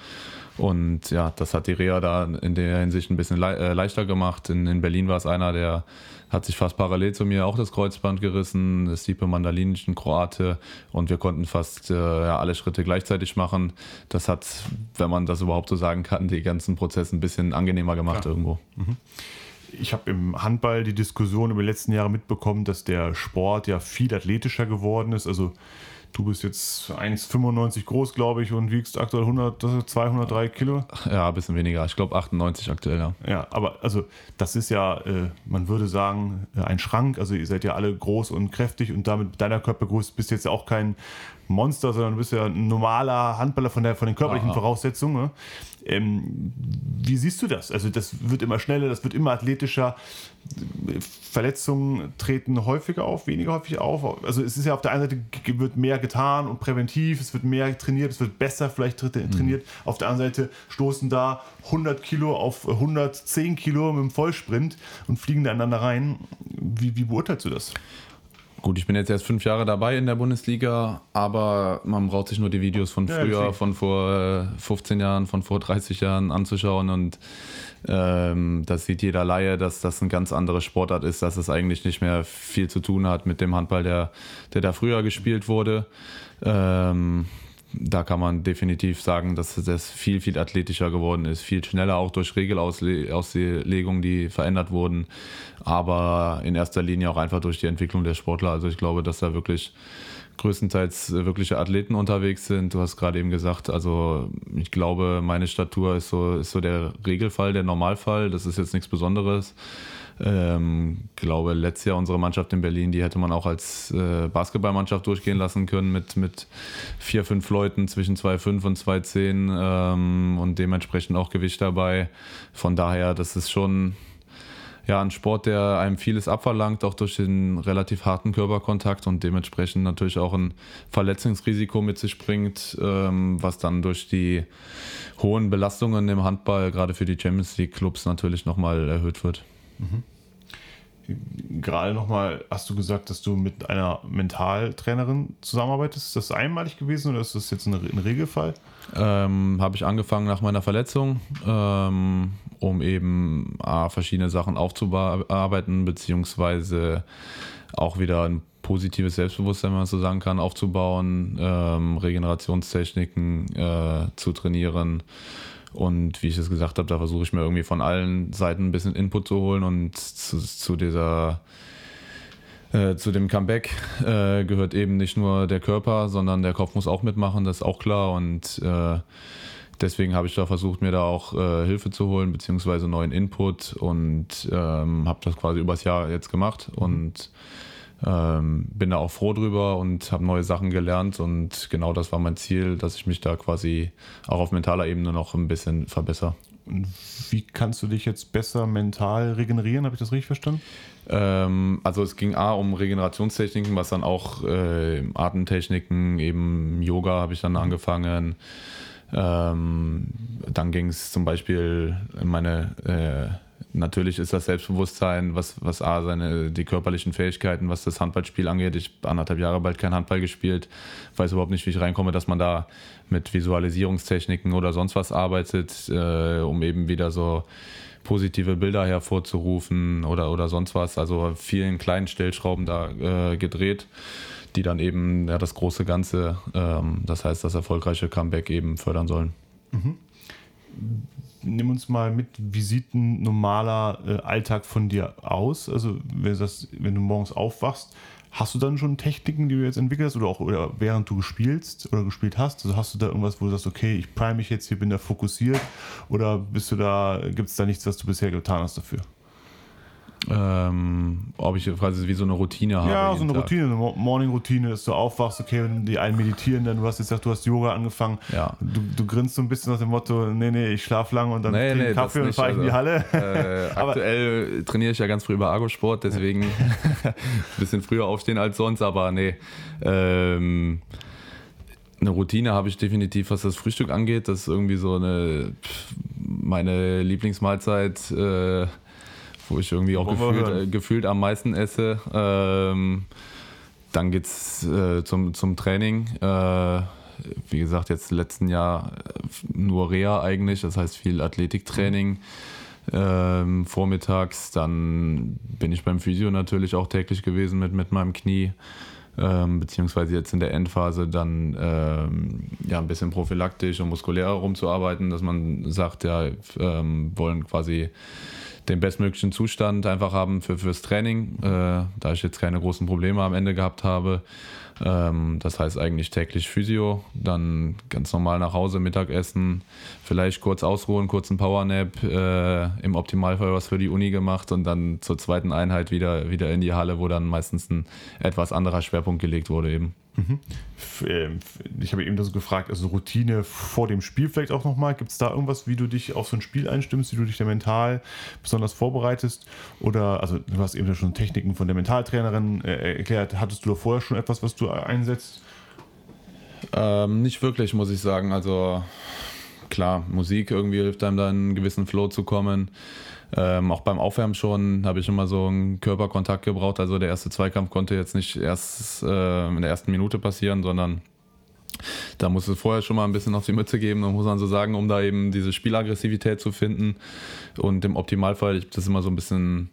Und ja, das hat die Reha da in der Hinsicht ein bisschen le äh, leichter gemacht. In, in Berlin war es einer, der hat sich fast parallel zu mir auch das Kreuzband gerissen, das Stipe Mandalinic, ein Kroate. Und wir konnten fast äh, ja, alle Schritte gleichzeitig machen. Das hat, wenn man das überhaupt so sagen kann, die ganzen Prozesse ein bisschen angenehmer gemacht Klar. irgendwo. Mhm ich habe im Handball die Diskussion über die letzten Jahre mitbekommen, dass der Sport ja viel athletischer geworden ist. Also Du bist jetzt 1,95 groß, glaube ich, und wiegst aktuell 100, 203 Kilo. Ja, ein bisschen weniger. Ich glaube 98 aktuell, ja. Ja, aber also das ist ja, äh, man würde sagen, äh, ein Schrank. Also ihr seid ja alle groß und kräftig und damit mit deiner Körpergröße bist du jetzt ja auch kein Monster, sondern du bist ja ein normaler Handballer von, der, von den körperlichen Aha. Voraussetzungen. Ähm, wie siehst du das? Also das wird immer schneller, das wird immer athletischer. Verletzungen treten häufiger auf, weniger häufig auf. Also es ist ja auf der einen Seite wird mehr getan und präventiv, es wird mehr trainiert, es wird besser vielleicht mhm. trainiert. Mhm. Auf der anderen Seite stoßen da 100 Kilo auf 110 Kilo mit dem Vollsprint und fliegen da einander rein. Wie, wie beurteilst du das? Gut, ich bin jetzt erst fünf Jahre dabei in der Bundesliga, aber man braucht sich nur die Videos von früher, ja, von vor 15 äh, Jahren, von vor 30 Jahren anzuschauen und ähm, das sieht jeder Laie, dass das ein ganz anderes Sportart ist, dass es eigentlich nicht mehr viel zu tun hat mit dem Handball, der, der da früher gespielt wurde. Ähm, da kann man definitiv sagen, dass das viel, viel athletischer geworden ist, viel schneller auch durch Regelauslegungen, die verändert wurden, aber in erster Linie auch einfach durch die Entwicklung der Sportler. Also ich glaube, dass da wirklich größtenteils wirkliche Athleten unterwegs sind. Du hast gerade eben gesagt, also ich glaube, meine Statur ist so, ist so der Regelfall, der Normalfall. Das ist jetzt nichts Besonderes. Ähm, glaube, letztes Jahr unsere Mannschaft in Berlin, die hätte man auch als äh, Basketballmannschaft durchgehen lassen können mit, mit vier, fünf Leuten zwischen 2,5 und 2,10 ähm, und dementsprechend auch Gewicht dabei. Von daher, das ist schon ja, ein Sport, der einem vieles abverlangt, auch durch den relativ harten Körperkontakt und dementsprechend natürlich auch ein Verletzungsrisiko mit sich bringt, ähm, was dann durch die hohen Belastungen im Handball, gerade für die Champions League Clubs, natürlich nochmal erhöht wird. Mhm. Gerade nochmal, hast du gesagt, dass du mit einer Mentaltrainerin zusammenarbeitest? Ist das einmalig gewesen oder ist das jetzt ein, Regelfall? Ähm, Habe ich angefangen nach meiner Verletzung, ähm, um eben äh, verschiedene Sachen aufzuarbeiten, beziehungsweise auch wieder ein positives Selbstbewusstsein, wenn man so sagen kann, aufzubauen, ähm, Regenerationstechniken äh, zu trainieren und wie ich es gesagt habe, da versuche ich mir irgendwie von allen Seiten ein bisschen Input zu holen und zu, zu dieser äh, zu dem Comeback äh, gehört eben nicht nur der Körper, sondern der Kopf muss auch mitmachen, das ist auch klar. Und äh, deswegen habe ich da versucht, mir da auch äh, Hilfe zu holen, beziehungsweise neuen Input und ähm, habe das quasi übers Jahr jetzt gemacht. Mhm. Ähm, bin da auch froh drüber und habe neue Sachen gelernt und genau das war mein Ziel, dass ich mich da quasi auch auf mentaler Ebene noch ein bisschen verbessere. Und wie kannst du dich jetzt besser mental regenerieren? Habe ich das richtig verstanden? Ähm, also es ging A um Regenerationstechniken, was dann auch äh, Atemtechniken, eben Yoga habe ich dann mhm. angefangen. Ähm, dann ging es zum Beispiel in meine äh, natürlich ist das Selbstbewusstsein, was, was A, seine, die körperlichen Fähigkeiten, was das Handballspiel angeht. Ich habe anderthalb Jahre bald kein Handball gespielt, weiß überhaupt nicht, wie ich reinkomme, dass man da mit Visualisierungstechniken oder sonst was arbeitet, äh, um eben wieder so positive Bilder hervorzurufen oder, oder sonst was. Also vielen kleinen Stellschrauben da äh, gedreht, die dann eben ja, das große Ganze, ähm, das heißt das erfolgreiche Comeback eben fördern sollen. Mhm nimm uns mal mit, wie sieht ein normaler äh, Alltag von dir aus? Also, wenn, das, wenn du morgens aufwachst, Hast du dann schon Techniken, die du jetzt entwickelt hast oder auch oder während du gespielst oder gespielt hast? Also hast du da irgendwas, wo du sagst, okay, ich prime mich jetzt hier, bin da fokussiert oder bist du da, gibt es da nichts, was du bisher getan hast dafür? Ähm, ob ich quasi wie so eine Routine habe. Ja, so eine Tag. Routine, eine Mo- Morning-Routine, dass du aufwachst, okay, wenn die einen meditieren, dann du hast jetzt gesagt, du hast Yoga angefangen. Ja. Du, du grinst so ein bisschen nach dem Motto, nee, nee, ich schlaf lang und dann Nee, trinke nee, Kaffee und fahre ich in die Halle. Äh, *laughs* aktuell trainiere ich ja ganz früh über Argosport, deswegen *laughs* ein bisschen früher aufstehen als sonst, aber nee. Ähm, eine Routine habe ich definitiv, was das Frühstück angeht. Das ist irgendwie so eine meine Lieblingsmahlzeit, äh, wo ich irgendwie auch gefühlt, äh, gefühlt am meisten esse. Ähm, dann geht's äh, zum, zum Training. Äh, wie gesagt, jetzt letzten Jahr äh, nur Reha eigentlich, das heißt viel Athletiktraining. Ähm, vormittags, dann bin ich beim Physio natürlich auch täglich gewesen mit, mit meinem Knie, ähm, beziehungsweise jetzt in der Endphase dann ähm, ja ein bisschen prophylaktisch und muskulär rumzuarbeiten, dass man sagt, ja, ähm, wollen quasi den bestmöglichen Zustand einfach haben für, fürs Training, äh, da ich jetzt keine großen Probleme am Ende gehabt habe. Ähm, das heißt eigentlich täglich Physio, dann ganz normal nach Hause, Mittagessen, vielleicht kurz ausruhen, kurzen Powernap, äh, im Optimalfall was für die Uni gemacht und dann zur zweiten Einheit wieder, wieder in die Halle, wo dann meistens ein etwas anderer Schwerpunkt gelegt wurde eben. F- Ich habe eben das gefragt, also Routine vor dem Spiel vielleicht auch nochmal. Gibt es da irgendwas, wie du dich auf so ein Spiel einstimmst, wie du dich da mental besonders vorbereitest? Oder, also du hast eben schon Techniken von der Mentaltrainerin äh, erklärt. Hattest du da vorher schon etwas, was du einsetzt? Ähm, nicht wirklich, muss ich sagen. Also klar, Musik irgendwie hilft einem da in einen gewissen Flow zu kommen. Ähm, auch beim Aufwärmen schon habe ich immer so einen Körperkontakt gebraucht. Also der erste Zweikampf konnte jetzt nicht erst äh, in der ersten Minute passieren, sondern da muss es vorher schon mal ein bisschen auf die Mütze geben, muss man so sagen, um da eben diese Spielaggressivität zu finden. Und im Optimalfall, ich, das immer so ein bisschen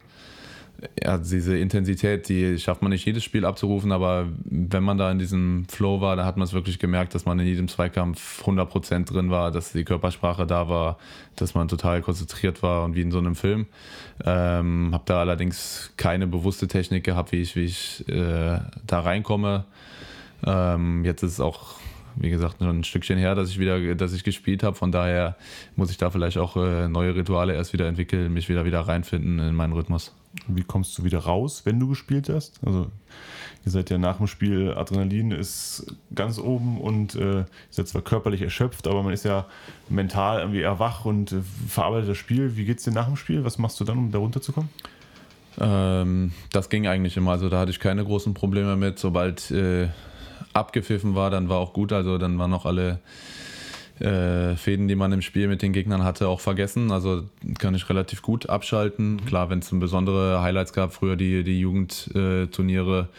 ja, diese Intensität, die schafft man nicht jedes Spiel abzurufen, aber wenn man da in diesem Flow war, da hat man es wirklich gemerkt, dass man in jedem Zweikampf 100% drin war, dass die Körpersprache da war, dass man total konzentriert war und wie in so einem Film. Ähm, habe da allerdings keine bewusste Technik gehabt, wie ich, wie ich äh, da reinkomme. Ähm, jetzt ist es auch, wie gesagt, schon ein Stückchen her, dass ich wieder, dass ich gespielt habe. Von daher muss ich da vielleicht auch äh, neue Rituale erst wieder entwickeln, mich wieder wieder reinfinden in meinen Rhythmus. Wie kommst du wieder raus, wenn du gespielt hast? Also, ihr seid ja nach dem Spiel, Adrenalin ist ganz oben und äh, ihr seid zwar körperlich erschöpft, aber man ist ja mental irgendwie eher wach und äh, verarbeitet das Spiel. Wie geht's dir nach dem Spiel? Was machst du dann, um da runterzukommen? Ähm, das ging eigentlich immer. Also da hatte ich keine großen Probleme mit. Sobald äh, abgepfiffen war, dann war auch gut. Also dann waren noch alle äh, Fäden, die man im Spiel mit den Gegnern hatte, auch vergessen. Also kann ich relativ gut abschalten. Klar, wenn es besondere Highlights gab, früher die, die Jugendturniere,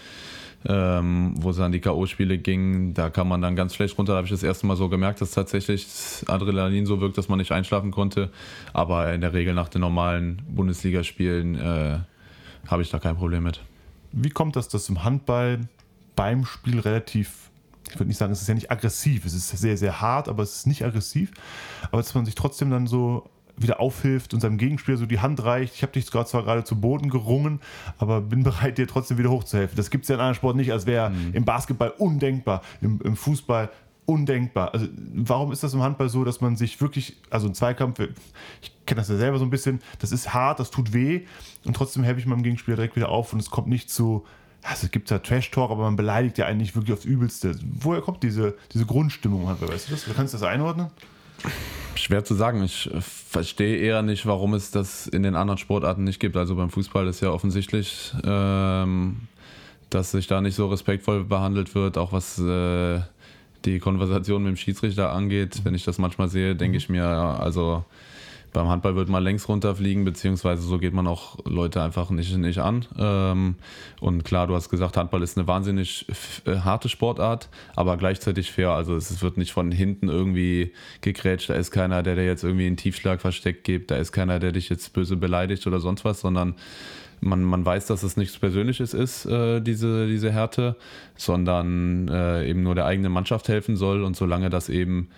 ähm, wo es an die K.O.-Spiele ging, da kam man dann ganz schlecht runter. Da habe ich das erste Mal so gemerkt, dass tatsächlich das Adrenalin so wirkt, dass man nicht einschlafen konnte. Aber in der Regel nach den normalen Bundesligaspielen äh, habe ich da kein Problem mit. Wie kommt das, dass im Handball beim Spiel relativ, ich würde nicht sagen, es ist ja nicht aggressiv, es ist sehr, sehr hart, aber es ist nicht aggressiv, aber dass man sich trotzdem dann so wieder aufhilft und seinem Gegenspieler so die Hand reicht. Ich habe dich gerade zwar gerade zu Boden gerungen, aber bin *laughs* bereit, dir trotzdem wieder hochzuhelfen. Das gibt es ja in anderen Sporten nicht, als wäre im Basketball undenkbar, im, im Fußball undenkbar. Also warum ist das im Handball so, dass man sich wirklich, also ein Zweikampf, ich kenne das ja selber so ein bisschen, das ist hart, das tut weh und trotzdem helfe ich meinem Gegenspieler direkt wieder auf und es kommt nicht zu, also es gibt ja Trash-Talk, aber man beleidigt ja eigentlich wirklich aufs Übelste. Woher kommt diese, diese Grundstimmung weißt du das? Du kannst das einordnen? Schwer zu sagen. Ich äh, verstehe eher nicht, warum es das in den anderen Sportarten nicht gibt. Also beim Fußball ist ja offensichtlich, ähm, dass sich da nicht so respektvoll behandelt wird, auch was äh, die Konversation mit dem Schiedsrichter angeht. Wenn ich das manchmal sehe, denke ich mir, also beim Handball wird man längs runterfliegen, beziehungsweise so geht man auch Leute einfach nicht, nicht an. Ähm, und klar, du hast gesagt, Handball ist eine wahnsinnig äh, harte Sportart, aber gleichzeitig fair. Also es wird nicht von hinten irgendwie gegrätscht. Da ist keiner, der dir jetzt irgendwie einen Tiefschlag versteckt gibt. Da ist keiner, der dich jetzt böse beleidigt oder sonst was, sondern man, man weiß, dass es nichts Persönliches ist, äh, diese, diese Härte, sondern äh, eben nur der eigenen Mannschaft helfen soll. Und solange das eben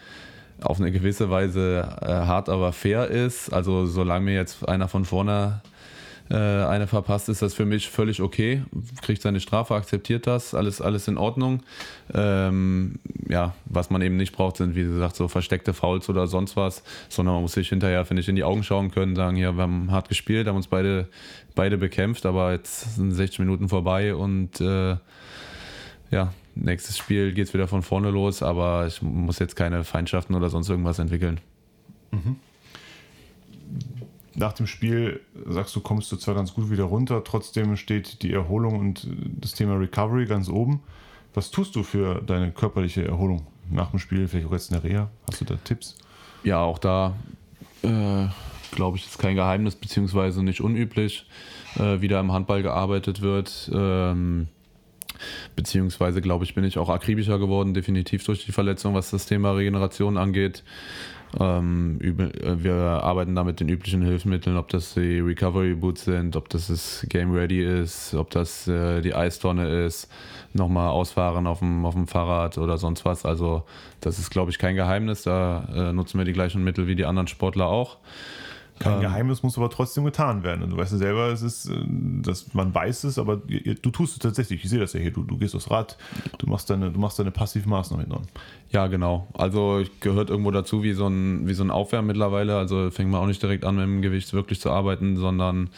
auf eine gewisse Weise äh, hart, aber fair ist. Also solange mir jetzt einer von vorne äh, eine verpasst, ist das für mich völlig okay. Kriegt seine Strafe, akzeptiert das, alles, alles in Ordnung. Ähm, ja, was man eben nicht braucht, sind wie gesagt so versteckte Fouls oder sonst was, sondern man muss sich hinterher, finde ich, in die Augen schauen können, sagen, ja, wir haben hart gespielt, haben uns beide, beide bekämpft, aber jetzt sind 60 Minuten vorbei und äh, ja, nächstes Spiel geht es wieder von vorne los, aber ich muss jetzt keine Feindschaften oder sonst irgendwas entwickeln. Mhm. Nach dem Spiel sagst du, kommst du zwar ganz gut wieder runter, trotzdem steht die Erholung und das Thema Recovery ganz oben. Was tust du für deine körperliche Erholung nach dem Spiel, vielleicht auch jetzt in der Reha? Hast du da Tipps? Ja, auch da äh, glaube ich, ist kein Geheimnis, beziehungsweise nicht unüblich, äh, wie da im Handball gearbeitet wird. Ähm, Beziehungsweise, glaube ich, bin ich auch akribischer geworden, definitiv durch die Verletzung, was das Thema Regeneration angeht. Ähm, äh, wir arbeiten da mit den üblichen Hilfsmitteln, ob das die Recovery Boots sind, ob das das Game Ready ist, ob das äh, die Eistonne ist, nochmal ausfahren auf dem, auf dem Fahrrad oder sonst was. Also das ist, glaube ich, kein Geheimnis. Da äh, nutzen wir die gleichen Mittel wie die anderen Sportler auch. Kein ähm, Geheimnis muss aber trotzdem getan werden. Und du weißt ja selber, es ist, äh, dass man weiß es, aber du tust es tatsächlich. Ich sehe das ja hier. Du, du gehst aufs Rad, du machst deine, du machst deine passiven Maßnahmen enorm. Ja, genau. Also gehört irgendwo dazu wie so ein, wie so ein Aufwärmen mittlerweile. Also fängt man auch nicht direkt an, mit dem Gewicht wirklich zu arbeiten, sondern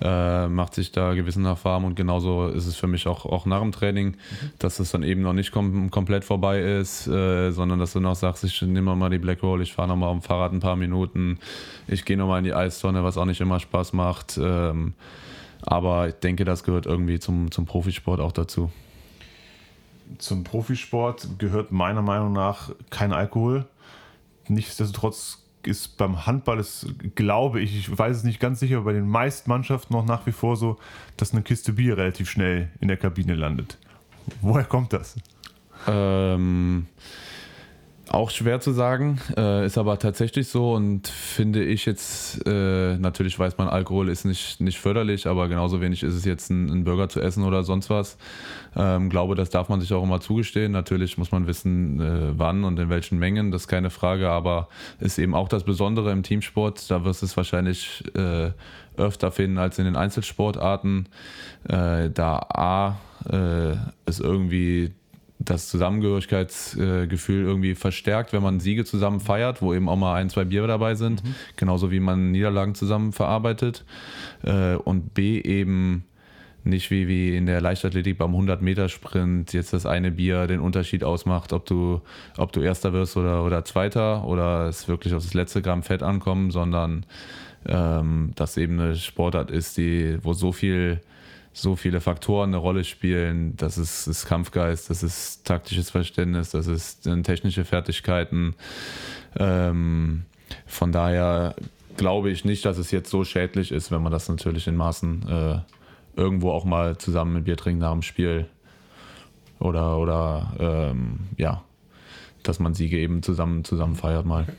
äh, macht sich da gewissenhaft warm. Und genauso ist es für mich auch, auch nach dem Training, mhm. dass es dann eben noch nicht kom komplett vorbei ist, äh, sondern dass du noch sagst, ich nehme mal die Black Roll, ich fahre nochmal auf dem Fahrrad ein paar Minuten, ich gehe nochmal in die Eistonne, was auch nicht immer Spaß macht. Ähm, aber ich denke, das gehört irgendwie zum, zum Profisport auch dazu. Zum Profisport gehört meiner Meinung nach kein Alkohol. Nichtsdestotrotz ist beim Handball, ist, glaube ich, ich weiß es nicht ganz sicher, bei den meisten Mannschaften noch nach wie vor so, dass eine Kiste Bier relativ schnell in der Kabine landet. Woher kommt das? Ähm, auch schwer zu sagen, äh, ist aber tatsächlich so und finde ich jetzt, äh, natürlich weiß man, Alkohol ist nicht, nicht förderlich, aber genauso wenig ist es jetzt, einen Burger zu essen oder sonst was. Ähm, glaube, das darf man sich auch immer zugestehen. Natürlich muss man wissen, äh, wann und in welchen Mengen, das ist keine Frage, aber ist eben auch das Besondere im Teamsport. Da wirst du es wahrscheinlich äh, öfter finden als in den Einzelsportarten. Äh, da A, äh, es irgendwie das Zusammengehörigkeitsgefühl irgendwie verstärkt, wenn man Siege zusammen feiert, wo eben auch mal ein, zwei Bier dabei sind, mhm. genauso wie man Niederlagen zusammen verarbeitet. Äh, und B eben nicht wie, wie in der Leichtathletik beim 100-Meter-Sprint jetzt das eine Bier den Unterschied ausmacht, ob du, ob du Erster wirst oder, oder Zweiter oder es wirklich auf das letzte Gramm Fett ankommt, sondern ähm, dass eben eine Sportart ist, die, wo so viel so viele Faktoren eine Rolle spielen. Das ist, ist Kampfgeist, das ist taktisches Verständnis, das ist technische Fertigkeiten. Ähm, von daher glaube ich nicht, dass es jetzt so schädlich ist, wenn man das natürlich in Maßen äh, irgendwo auch mal zusammen mit Bier trinkt nach dem Spiel. Oder, oder ähm, ja, dass man Siege eben zusammen, zusammen feiert mal. Okay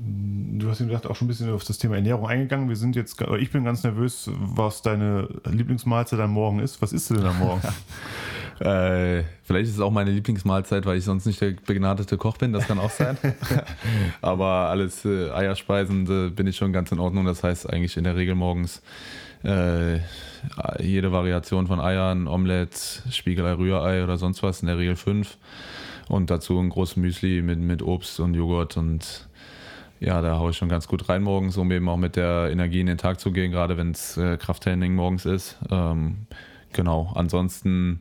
du hast ihm gesagt, auch schon ein bisschen auf das Thema Ernährung eingegangen. Wir sind jetzt, ich bin ganz nervös, was deine Lieblingsmahlzeit am Morgen ist. Was isst du denn am Morgen? *laughs* äh, vielleicht ist es auch meine Lieblingsmahlzeit, weil ich sonst nicht der begnadete Koch bin. Das kann auch sein. *laughs* Aber alles äh, Eierspeisen äh, bin ich schon ganz in Ordnung. Das heißt eigentlich in der Regel morgens äh, jede Variation von Eiern, Omelette, Spiegelei, Rührei oder sonst was. In der Regel fünf. Und dazu ein großes Müsli mit, mit Obst und Joghurt und ja, da haue ich schon ganz gut rein morgens, um eben auch mit der Energie in den Tag zu gehen, gerade wenn es äh, Krafttraining morgens ist. Ähm, genau, ansonsten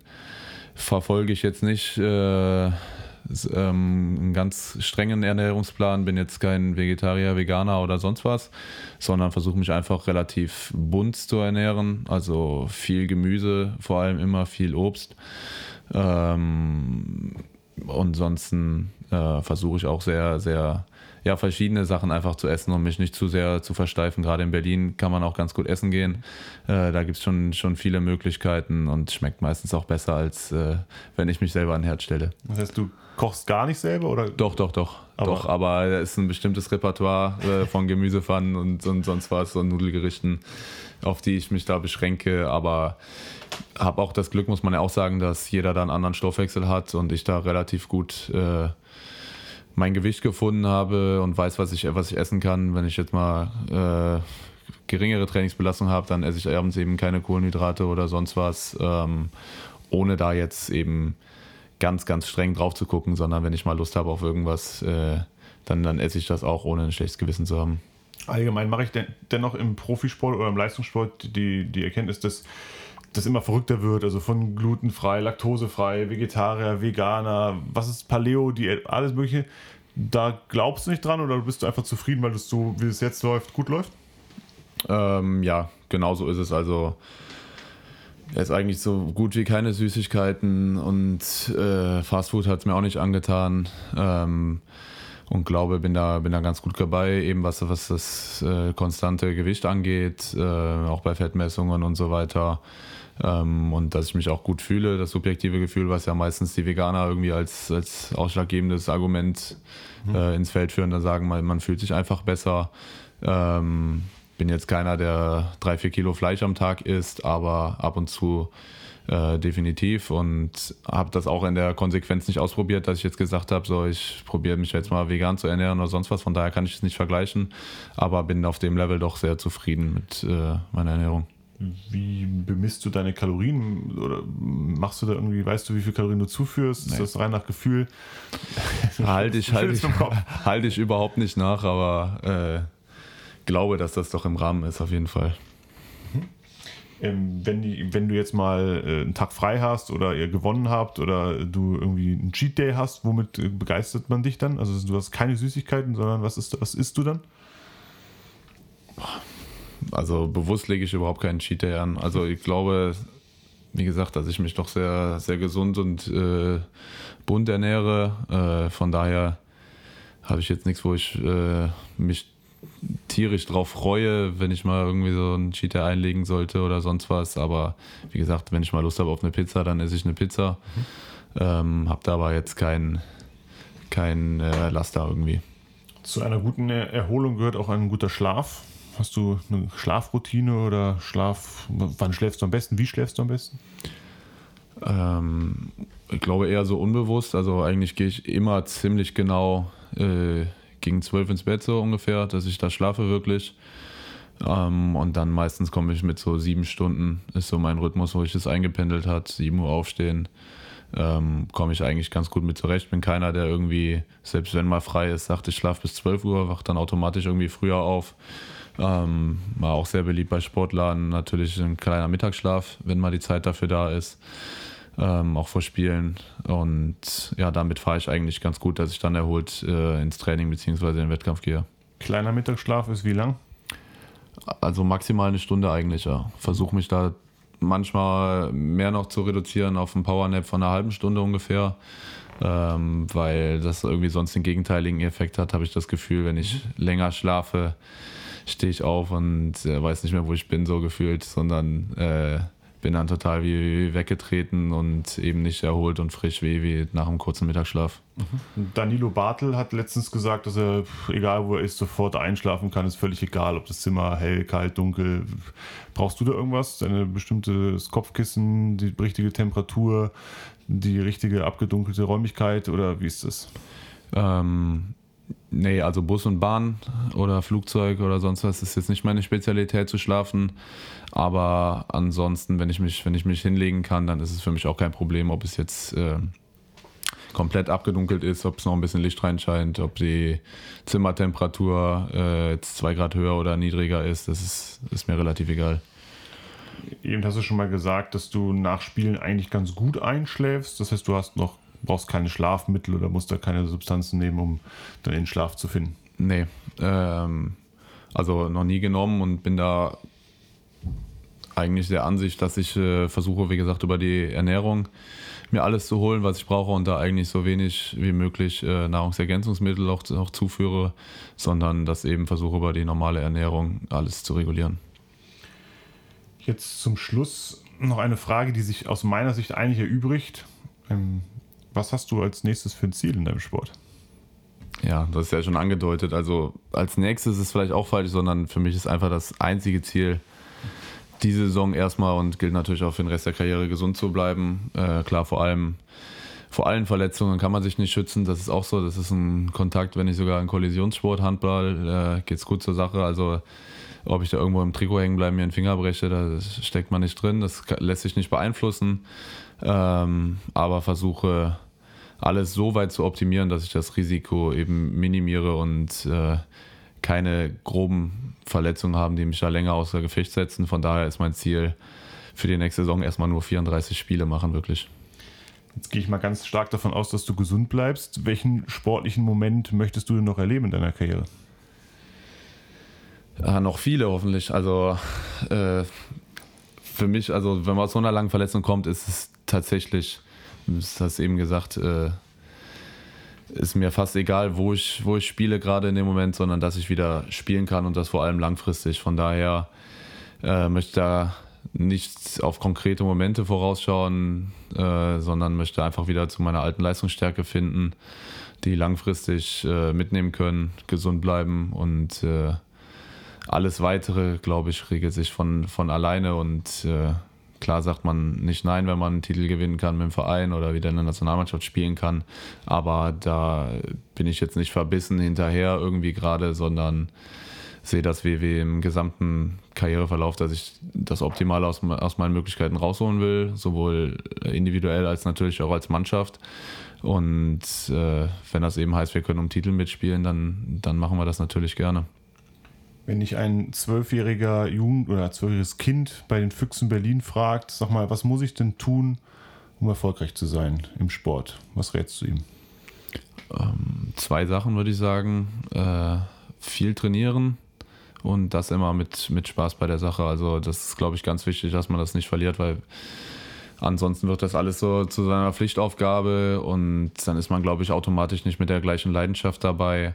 verfolge ich jetzt nicht äh, ähm, einen ganz strengen Ernährungsplan, bin jetzt kein Vegetarier, Veganer oder sonst was, sondern versuche mich einfach relativ bunt zu ernähren. Also viel Gemüse, vor allem immer viel Obst. Ähm, ansonsten äh, versuche ich auch sehr, sehr ja, verschiedene Sachen einfach zu essen, um mich nicht zu sehr zu versteifen. Gerade in Berlin kann man auch ganz gut essen gehen. Äh, da gibt es schon, schon viele Möglichkeiten und schmeckt meistens auch besser, als äh, wenn ich mich selber an den Herd stelle. Das heißt, du kochst gar nicht selber? Oder? Doch, doch, doch. Aber, doch, aber es ist ein bestimmtes Repertoire äh, von Gemüsepfannen und, und sonst was und Nudelgerichten, auf die ich mich da beschränke. Aber habe auch das Glück, muss man ja auch sagen, dass jeder da einen anderen Stoffwechsel hat und ich da relativ gut äh, mein Gewicht gefunden habe und weiß, was ich, was ich essen kann. Wenn ich jetzt mal, äh, geringere Trainingsbelastung habe, dann esse ich abends eben keine Kohlenhydrate oder sonst was, ähm, ohne da jetzt eben ganz, ganz streng drauf zu gucken, sondern wenn ich mal Lust habe auf irgendwas, äh, dann, dann esse ich das auch, ohne ein schlechtes Gewissen zu haben. Allgemein mache ich den, dennoch im Profisport oder im Leistungssport die, die Erkenntnis, dass das immer verrückter wird, also von glutenfrei, laktosefrei, Vegetarier, Veganer, was ist Paleo, Diät, alles mögliche. Da glaubst du nicht dran oder bist du einfach zufrieden, weil das so, wie es jetzt läuft, gut läuft? Ähm, ja, genau so ist es. Also ist eigentlich so gut wie keine Süßigkeiten und äh, Fastfood hat es mir auch nicht angetan. Ähm, und glaube, bin da, bin da ganz gut dabei, eben was, was das äh, konstante Gewicht angeht, äh, auch bei Fettmessungen und so weiter. Ähm, und dass ich mich auch gut fühle, das subjektive Gefühl, was ja meistens die Veganer irgendwie als, als ausschlaggebendes Argument mhm. äh, ins Feld führen, dann sagen, man, man fühlt sich einfach besser. Ähm, bin jetzt keiner, der drei, vier Kilo Fleisch am Tag isst, aber ab und zu äh, definitiv und habe das auch in der Konsequenz nicht ausprobiert, dass ich jetzt gesagt habe, so ich probiere mich jetzt mal vegan zu ernähren oder sonst was. Von daher kann ich es nicht vergleichen, aber bin auf dem Level doch sehr zufrieden mit äh, meiner Ernährung. Wie bemisst du deine Kalorien oder machst du da irgendwie, weißt du, wie viel Kalorien du zuführst? Ist das rein nach Gefühl? *laughs* Halte ich, halt ich, *laughs* halt ich überhaupt nicht nach, aber äh, glaube, dass das doch im Rahmen ist, auf jeden Fall. Ähm, wenn, die, wenn du jetzt mal äh, einen Tag frei hast oder ihr gewonnen habt oder du irgendwie einen Cheat Day hast, womit äh, begeistert man dich dann? Also du hast keine Süßigkeiten, sondern was, ist, was isst du dann? Also bewusst lege ich überhaupt keinen Cheat Day an. Also ich glaube, wie gesagt, dass ich mich doch sehr, sehr gesund und äh, bunt ernähre. Äh, von daher habe ich jetzt nichts, wo ich äh, mich tierisch drauf freue, wenn ich mal irgendwie so einen Cheater einlegen sollte oder sonst was. Aber wie gesagt, wenn ich mal Lust habe auf eine Pizza, dann esse ich eine Pizza. Mhm. Ähm, hab da aber jetzt keinen kein, äh, Laster irgendwie. Zu einer guten Erholung gehört auch ein guter Schlaf. Hast du eine Schlafroutine oder Schlaf? Wann schläfst du am besten? Wie schläfst du am besten? Ähm, ich glaube eher so unbewusst. Also eigentlich gehe ich immer ziemlich genau äh, gegen zwölf ins Bett so ungefähr, dass ich da schlafe wirklich. Ähm, und dann meistens komme ich mit so sieben Stunden, ist so mein Rhythmus, wo ich das eingependelt hat, sieben Uhr aufstehen. Ähm, komme ich eigentlich ganz gut mit zurecht. Bin keiner, der irgendwie, selbst wenn mal frei ist, sagt, ich schlafe bis 12 Uhr, wacht dann automatisch irgendwie früher auf. Ähm, war auch sehr beliebt bei Sportlern, natürlich ein kleiner Mittagsschlaf, wenn mal die Zeit dafür da ist ähm, auch vor Spielen. Und ja, damit fahre ich eigentlich ganz gut, dass ich dann erholt äh, ins Training bzw. in den Wettkampf gehe. Kleiner Mittagsschlaf ist wie lang? Also maximal eine Stunde eigentlich, ja. Versuche mich da manchmal mehr noch zu reduzieren auf einen Powernap von einer halben Stunde ungefähr. Ähm, weil das irgendwie sonst den gegenteiligen Effekt hat, habe ich das Gefühl, wenn ich länger schlafe, stehe ich auf und äh, weiß nicht mehr, wo ich bin, so gefühlt, sondern äh, bin dann total wie, weggetreten und eben nicht erholt und frisch wie, wie nach einem kurzen Mittagsschlaf. Mhm. Danilo Bartel hat letztens gesagt, dass er, egal wo er ist, sofort einschlafen kann. Ist völlig egal, ob das Zimmer hell, kalt, dunkel. Brauchst du da irgendwas? Ein bestimmtes Kopfkissen, die richtige Temperatur, die richtige abgedunkelte Räumlichkeit oder wie ist das? Ähm, Nee, also Bus und Bahn oder Flugzeug oder sonst was ist jetzt nicht meine Spezialität zu schlafen. Aber ansonsten, wenn ich mich, wenn ich mich hinlegen kann, dann ist es für mich auch kein Problem, ob es jetzt äh, komplett abgedunkelt ist, ob es noch ein bisschen Licht reinscheint, ob die Zimmertemperatur äh, jetzt zwei Grad höher oder niedriger ist. Das ist, ist mir relativ egal. Eben hast du schon mal gesagt, dass du nach Spielen eigentlich ganz gut einschläfst. Das heißt, du hast noch brauchst keine Schlafmittel oder musst da keine Substanzen nehmen, um dann den Schlaf zu finden? Nee, ähm, also noch nie genommen und bin da eigentlich der Ansicht, dass ich äh, versuche, wie gesagt, über die Ernährung mir alles zu holen, was ich brauche und da eigentlich so wenig wie möglich äh, Nahrungsergänzungsmittel auch, auch zuführe, sondern das eben versuche über die normale Ernährung alles zu regulieren. Jetzt zum Schluss noch eine Frage, die sich aus meiner Sicht eigentlich erübrigt. Was hast du als nächstes für ein Ziel in deinem Sport? Ja, das ist ja schon angedeutet. Also als nächstes ist es vielleicht auch falsch, sondern für mich ist einfach das einzige Ziel, diese Saison erstmal und gilt natürlich auch für den Rest der Karriere gesund zu bleiben. Äh, klar, vor allem vor allen Verletzungen kann man sich nicht schützen. Das ist auch so. Das ist ein Kontakt, wenn nicht sogar ein Kollisionssport, Handball, äh, geht es gut zur Sache. Also ob ich da irgendwo im Trikot hängen bleibe, mir einen Finger breche, da steckt man nicht drin. Das lässt sich nicht beeinflussen. Ähm, aber versuche alles so weit zu optimieren, dass ich das Risiko eben minimiere und äh, keine groben Verletzungen haben, die mich da länger außer Gefecht setzen. Von daher ist mein Ziel für die nächste Saison erstmal nur 34 Spiele machen, wirklich. Jetzt gehe ich mal ganz stark davon aus, dass du gesund bleibst. Welchen sportlichen Moment möchtest du denn noch erleben in deiner Karriere? Ja, noch viele hoffentlich. Also äh, für mich, also wenn man aus so einer langen Verletzung kommt, ist es tatsächlich, du hast eben gesagt, äh, ist mir fast egal, wo ich, wo ich spiele gerade in dem Moment, sondern dass ich wieder spielen kann und das vor allem langfristig. Von daher äh, möchte ich da nicht auf konkrete Momente vorausschauen, äh, sondern möchte einfach wieder zu meiner alten Leistungsstärke finden, die langfristig äh, mitnehmen können, gesund bleiben und äh, alles weitere, glaube ich, regelt sich von, von alleine und äh, klar sagt man nicht nein, wenn man einen Titel gewinnen kann mit dem Verein oder wieder in der Nationalmannschaft spielen kann, aber da bin ich jetzt nicht verbissen hinterher irgendwie gerade, sondern sehe das WW im gesamten Karriereverlauf, dass ich das Optimale aus, aus meinen Möglichkeiten rausholen will, sowohl individuell als natürlich auch als Mannschaft. Und äh, wenn das eben heißt, wir können um Titel mitspielen, dann, dann machen wir das natürlich gerne. Wenn dich ein zwölfjähriger Jugend- oder zwölfjähriges Kind bei den Füchsen Berlin fragt, sag mal, was muss ich denn tun, um erfolgreich zu sein im Sport? Was rätst du ihm? Ähm, zwei Sachen würde ich sagen. Äh, viel trainieren und das immer mit, mit Spaß bei der Sache. Also das ist, glaube ich, ganz wichtig, dass man das nicht verliert, weil ansonsten wird das alles so zu seiner Pflichtaufgabe und dann ist man, glaube ich, automatisch nicht mit der gleichen Leidenschaft dabei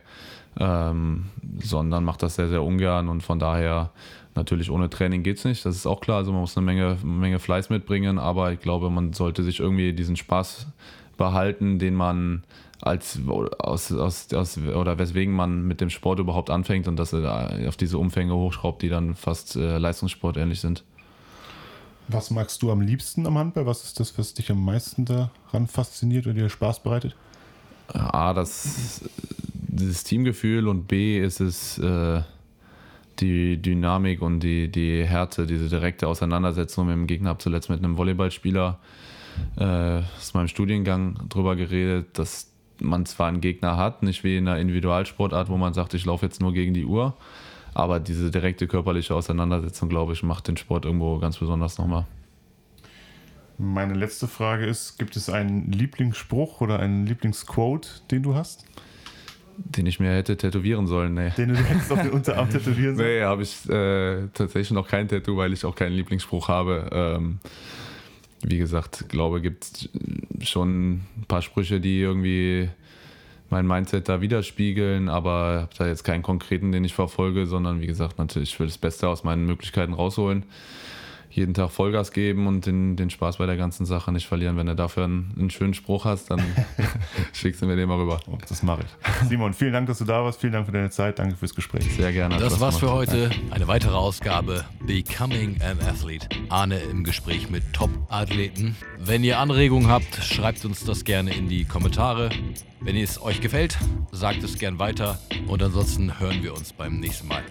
ähm, sondern macht das sehr, sehr ungern und von daher natürlich ohne Training geht es nicht, das ist auch klar, also man muss eine Menge, Menge Fleiß mitbringen, aber ich glaube, man sollte sich irgendwie diesen Spaß behalten, den man als aus, aus, aus, oder weswegen man mit dem Sport überhaupt anfängt und dass er auf diese Umfänge hochschraubt, die dann fast äh, Leistungssport ähnlich sind. Was magst du am liebsten am Handball? Was ist das, was dich am meisten daran fasziniert oder dir Spaß bereitet? A, das dieses Teamgefühl und B ist es äh, die Dynamik und die, die Härte, diese direkte Auseinandersetzung mit dem Gegner. Habe zuletzt mit einem Volleyballspieler äh, aus meinem Studiengang drüber geredet, dass man zwar einen Gegner hat, nicht wie in einer Individualsportart, wo man sagt, ich laufe jetzt nur gegen die Uhr, aber diese direkte körperliche Auseinandersetzung, glaube ich, macht den Sport irgendwo ganz besonders nochmal. Meine letzte Frage ist: Gibt es einen Lieblingsspruch oder einen Lieblingsquote, den du hast? Den ich mir hätte tätowieren sollen, nee. Den du hättest auf den Unterarm *laughs* tätowieren sollen? Nee, habe ich äh, tatsächlich noch kein Tattoo, weil ich auch keinen Lieblingsspruch habe. Ähm, wie gesagt, glaube, gibt es schon ein paar Sprüche, die irgendwie mein Mindset da widerspiegeln, aber habe da jetzt keinen konkreten, den ich verfolge, sondern wie gesagt, natürlich, ich will das Beste aus meinen Möglichkeiten rausholen jeden Tag Vollgas geben und den, den Spaß bei der ganzen Sache nicht verlieren. Wenn du dafür einen, einen schönen Spruch hast, dann *laughs* schickst du mir den mal rüber. Oh, das mache ich. Simon, vielen Dank, dass du da warst. Vielen Dank für deine Zeit. Danke fürs Gespräch. Sehr gerne. Das war's für heute. Eine weitere Ausgabe Becoming an Athlete. Arne im Gespräch mit Top-Athleten. Wenn ihr Anregungen habt, schreibt uns das gerne in die Kommentare. Wenn es euch gefällt, sagt es gern weiter. Und ansonsten hören wir uns beim nächsten Mal.